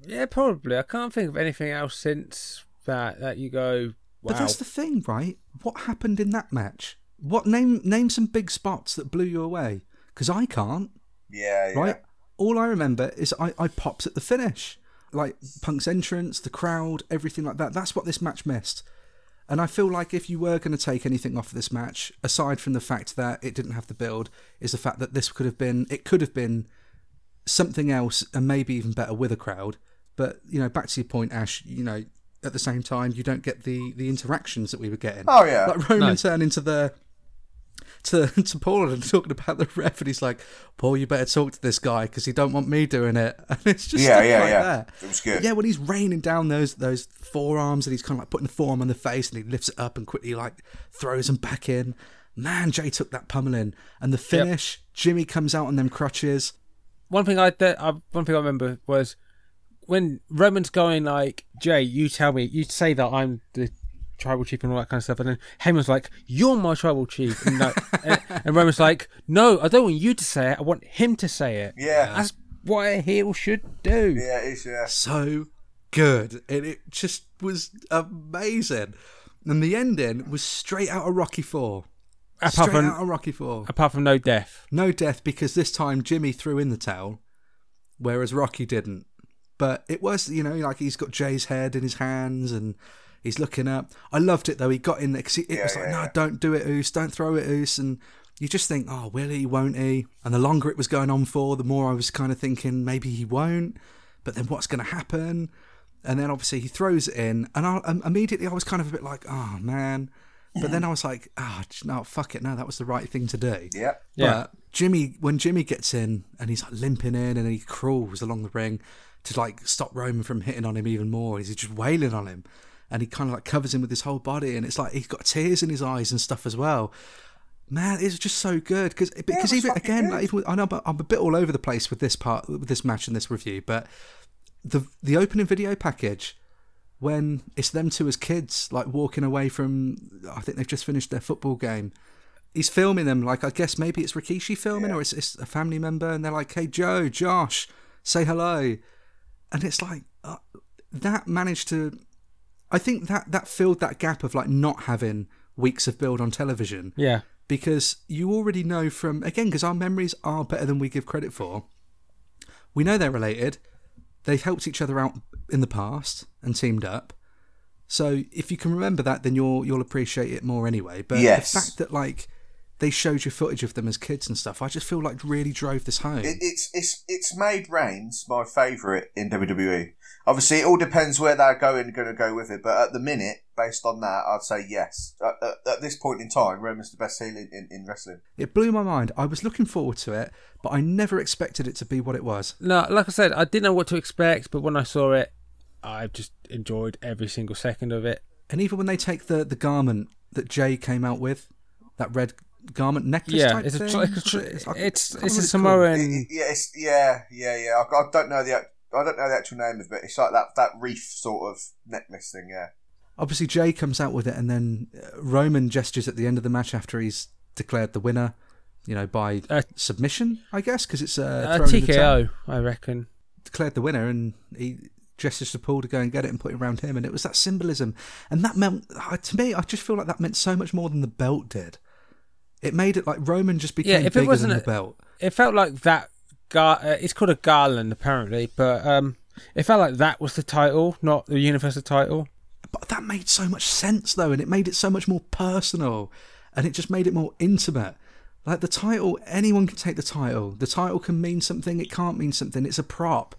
yeah, probably. I can't think of anything else since that that you go. Wow. But that's the thing, right? What happened in that match? What name name some big spots that blew you away? Because I can't. Yeah, yeah. Right. All I remember is I, I popped at the finish, like Punk's entrance, the crowd, everything like that. That's what this match missed. And I feel like if you were going to take anything off of this match, aside from the fact that it didn't have the build, is the fact that this could have been it could have been something else and maybe even better with a crowd. But you know, back to your point, Ash. You know, at the same time, you don't get the the interactions that we were getting. Oh, yeah. like Roman No. turning to the to to Paul and talking about the ref, and he's like, "Paul, you better talk to this guy because he don't want me doing it." And it's just Yeah, yeah, like yeah. that. It was good. Yeah, when he's raining down those those forearms and he's kind of like putting the forearm on the face and he lifts it up and quickly like throws them back in. Man, Jay took that pummeling, and the finish. Jimmy comes out on them crutches. one thing I, that I one thing I remember was when Roman's going like, Jay, you tell me, you say that I'm the tribal chief and all that kind of stuff, and then Heyman's like, you're my tribal chief, and, like, and, and Roman's like, no, I don't want you to say it, I want him to say it. Yeah. that's what a heel should do. Yeah, it's yeah. so good. And it just was amazing. And the ending was straight out of Rocky Four. Apart straight from out of Rocky Four. apart from no death. No death because this time Jimmy threw in the towel, whereas Rocky didn't. But it was, you know, like he's got Jay's head in his hands and he's looking up. I loved it though. He got in there because it Yeah, was like, yeah, no, yeah. don't do it, Oos. Don't throw it, Oos. And you just think, oh, will he? Won't he? And the longer it was going on for, the more I was kind of thinking maybe he won't. But then what's going to happen? And then obviously he throws it in, and I, um, immediately I was kind of a bit like, oh man. But then I was like, ah, no, fuck it, no, that was the right thing to do. Yeah. Yeah. But Jimmy, when Jimmy gets in and he's like limping in and he crawls along the ring to like stop Roman from hitting on him even more, he's just wailing on him, and he kind of like covers him with his whole body, and it's like he's got tears in his eyes and stuff as well. Man, it's just so good because because even again, like even with, I know I'm a bit all over the place with this part with this match and this review, but the the opening video package when it's them two as kids like walking away from I think they've just finished their football game. He's filming them like I guess maybe it's Rikishi filming or it's, it's a family member and they're like, "Hey Joe, Josh, say hello," and it's like uh, that managed to. I think that that filled that gap of like not having weeks of build on television Yeah. because you already know from again because our memories are better than we give credit for. We know they're related. They've helped each other out in the past and teamed up. So if you can remember that, then you'll you'll appreciate it more anyway. But Yes. the fact that like they showed you footage of them as kids and stuff, I just feel like really drove this home. It, it's it's it's made Reigns my favourite in WWE. Obviously, it all depends where they're going going to go with it. But at the minute, based on that, I'd say yes. At, at, at this point in time, Roman's the best heel in, in, in wrestling. It blew my mind. I was looking forward to it, but I never expected it to be what it was. No, like I said, I didn't know what to expect, but when I saw it, I just enjoyed every single second of it. And even when they take the the garment that Jay came out with, that red garment necklace Yeah, type it's a, thing. tr- it's, a tr- It's, I it's, it's a remember what it's called. Samoan. Yeah, it's, yeah, yeah, yeah. I, I don't know the I don't know the actual name of it. It's like that that reef sort of necklace thing. Yeah. Obviously, Jay comes out with it, and then uh, Roman gestures at the end of the match after he's declared the winner. You know, by Uh, submission, I guess, because it's uh, Uh, thrown in the towel. TKO, I reckon. declared the winner and he gestures to Paul to go and get it and put it around him and it was that symbolism and that meant uh, to me I just feel like that meant so much more than the belt did it made it like Roman just became Yeah, if it bigger wasn't than a- the belt It felt like that. Gar- uh, it's called a garland, apparently, but um, it felt like that was the title, not the universal title. but that made so much sense though and it made it so much more personal and it just made it more intimate like the title anyone can take the title the title can mean something it can't mean something it's a prop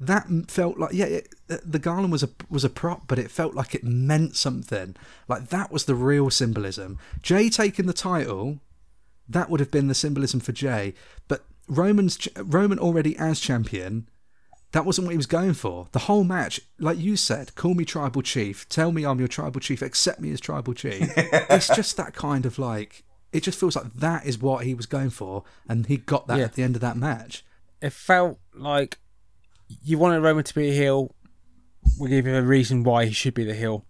that felt like yeah it, the garland was a was a prop but it felt like it meant something like that was the real symbolism Jey taking the title that would have been the symbolism for Jey but roman's roman already as champion that wasn't what he was going for. The whole match, like you said, call me tribal chief, tell me I'm your tribal chief, accept me as tribal chief. it's just that kind of like, it just feels like that is what he was going for, and he got that Yeah. at the end of that match. It felt like you wanted Roman to be a heel. We give him a reason why he should be the heel.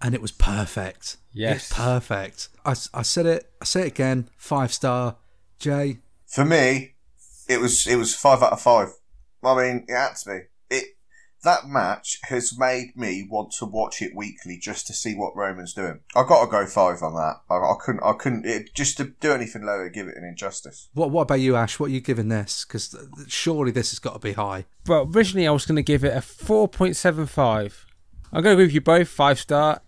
And it was perfect. Yes. It's perfect. I, I said it, I say it again, five star. Jay, For me, it was it was five out of five. I mean, it had to be. It that match has made me want to watch it weekly just to see what Roman's doing. I got to go five on that. I, I couldn't. I couldn't. It, just to do anything lower, give it an injustice. what what about you, Ash? What are you giving this? Because surely this has got to be high. Well, originally I was going to give it a 4.75. I'm going to give you both five star.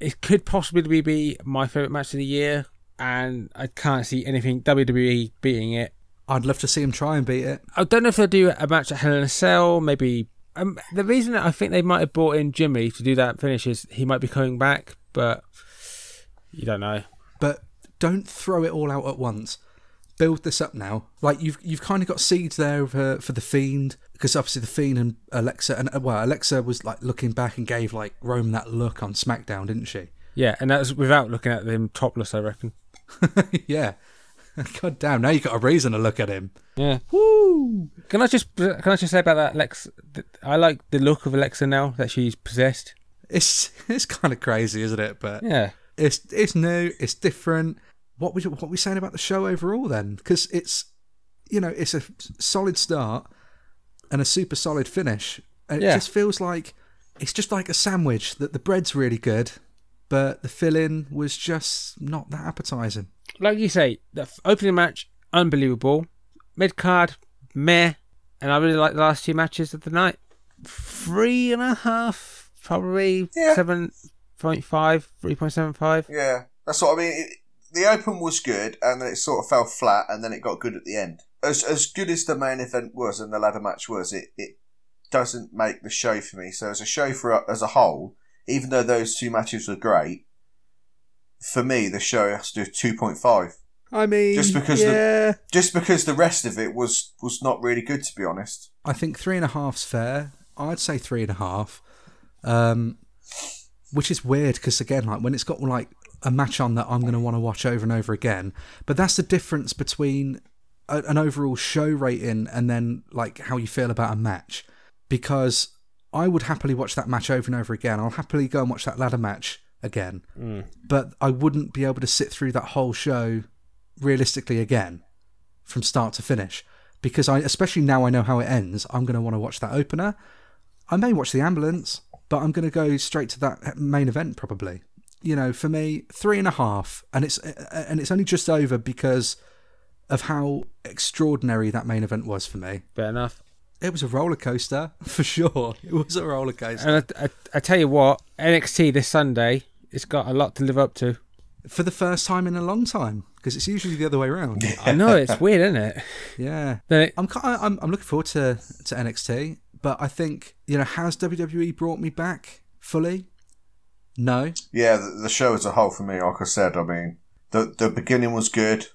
It could possibly be my favourite match of the year, and I can't see anything WWE beating it. I'd love to see him try and beat it. I don't know if they'll do a match at Hell in a Cell. Maybe um, the reason that I think they might have brought in Jimmy to do that finish is he might be coming back, but you don't know. but don't throw it all out at once. Build this up now. Like you've you've kind of got seeds there for, for the fiend because obviously the fiend and Alexa and well Alexa was like looking back and gave like Rome that look on SmackDown, didn't she? Yeah, and that's without looking at them topless. I reckon. yeah. God damn! Now you got a reason to look at him. Yeah. Woo! Can I just can I just say about that Alexa? I like the look of Alexa now that she's possessed. It's it's kind of crazy, isn't it? But Yeah. it's it's new, it's different. What we what we saying about the show overall then? Because it's you know it's a solid start and a super solid finish. And it just feels like it's just like a sandwich that the bread's really good, but the filling was just not that appetizing. like you say, the opening match, unbelievable. Mid card, meh. And I really like the last two matches of the night. Three and a half, probably Yeah. 7.5, 3.75. Yeah, that's what I mean. It, the open was good, and then it sort of fell flat, and then it got good at the end. As as good as the main event was and the ladder match was, it it doesn't make the show for me. So as a show for as a whole, even though those two matches were great, for me the show has to do two point five. I mean, Just because the- Just because the rest of it was was not really good, to be honest. I think three and a half's fair. I'd say three and a half, um, which is weird because again, like when it's got like a match on that I'm going to want to watch over and over again. But that's the difference between a, an overall show rating and then like how you feel about a match. Because I would happily watch that match over and over again. I'll happily go and watch that ladder match again. Hmm. But I wouldn't be able to sit through that whole show realistically again from start to finish because I, especially now I know how it ends, I'm going to want to watch that opener. I may watch the ambulance, but I'm going to go straight to that main event probably. You know, for me, three and a half, and it's and it's only just over because of how extraordinary that main event was for me. Fair enough. It was a roller coaster for sure. It was a roller coaster And I, I, I tell you what, NXT this Sunday, it's got a lot to live up to. for the first time in a long time because it's usually the other way around. I know, it's weird, isn't it? yeah. Then it, I'm, ki- I'm I'm looking forward to to NXT, but I think you know has WWE brought me back fully? No, Yeah, the, the show as a whole for me, like I said, I mean, the the beginning was good,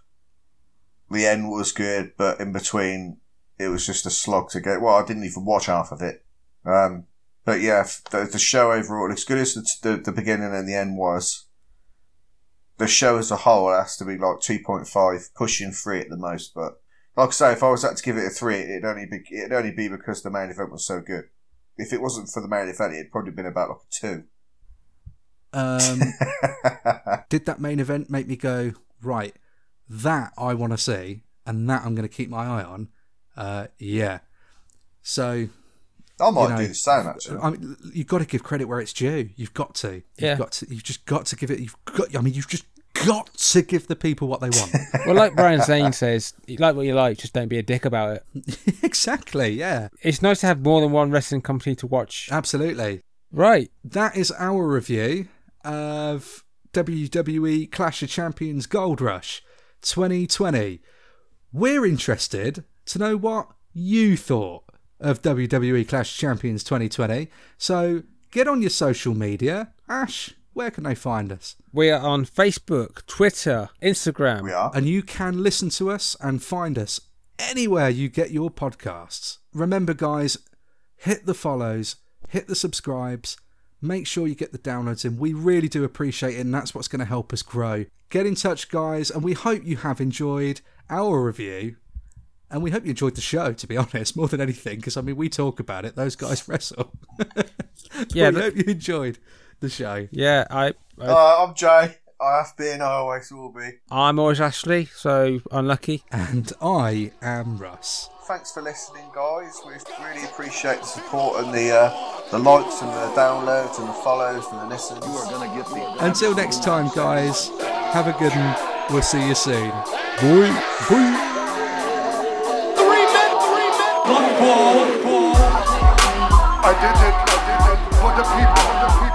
the end was good, but in between, it was just a slog to get. Well, I didn't even watch half of it. Um, but yeah, the, the show overall, as good as the, the the beginning and the end was, the show as a whole has to be like two point five, pushing three at the most. But like I say, if I was had to give it a three, it'd only be it'd only be because the main event was so good. If it wasn't for the main event, it'd probably been about like a two. Um, did that main event make me go right? That I want to see, and that I'm going to keep my eye on. Uh, yeah. So I might you know, do the same actually. I mean, you've got to give credit where it's due. You've got to. You've Yeah. got to. You've just got to give it. You've got. I mean, you've just got to give the people what they want. Well, like Brian Zane says, you like what you like, just don't be a dick about it. exactly. Yeah. It's nice to have more than one wrestling company to watch. Absolutely. Right. That is our review of WWE Clash of Champions Gold Rush 2020. We're interested to know what you thought of WWE Clash Champions 2020. So get on your social media. Ash, where can they find us? We are on Facebook, Twitter, Instagram. We are. And you can listen to us and find us anywhere you get your podcasts. Remember, guys, hit the follows, hit the subscribes, make sure you get the downloads in. We really do appreciate it, and that's what's going to help us grow. Get in touch, guys, and we hope you have enjoyed our review. And we hope you enjoyed the show, to be honest, more than anything, because I mean, we talk about it, those guys wrestle. Yeah, we but- hope you enjoyed the show. Yeah, I, I Uh, I'm Jay. I have been. I always will be. I'm always Ashley, so unlucky. And I am Russ. Thanks for listening, guys. We really appreciate the support and the uh, the likes and the downloads and the follows and the listens. You are gonna get the. Until next time, guys, have a good one. We'll see you soon. Bye. Bye. I did it, I did it for the people, for the people.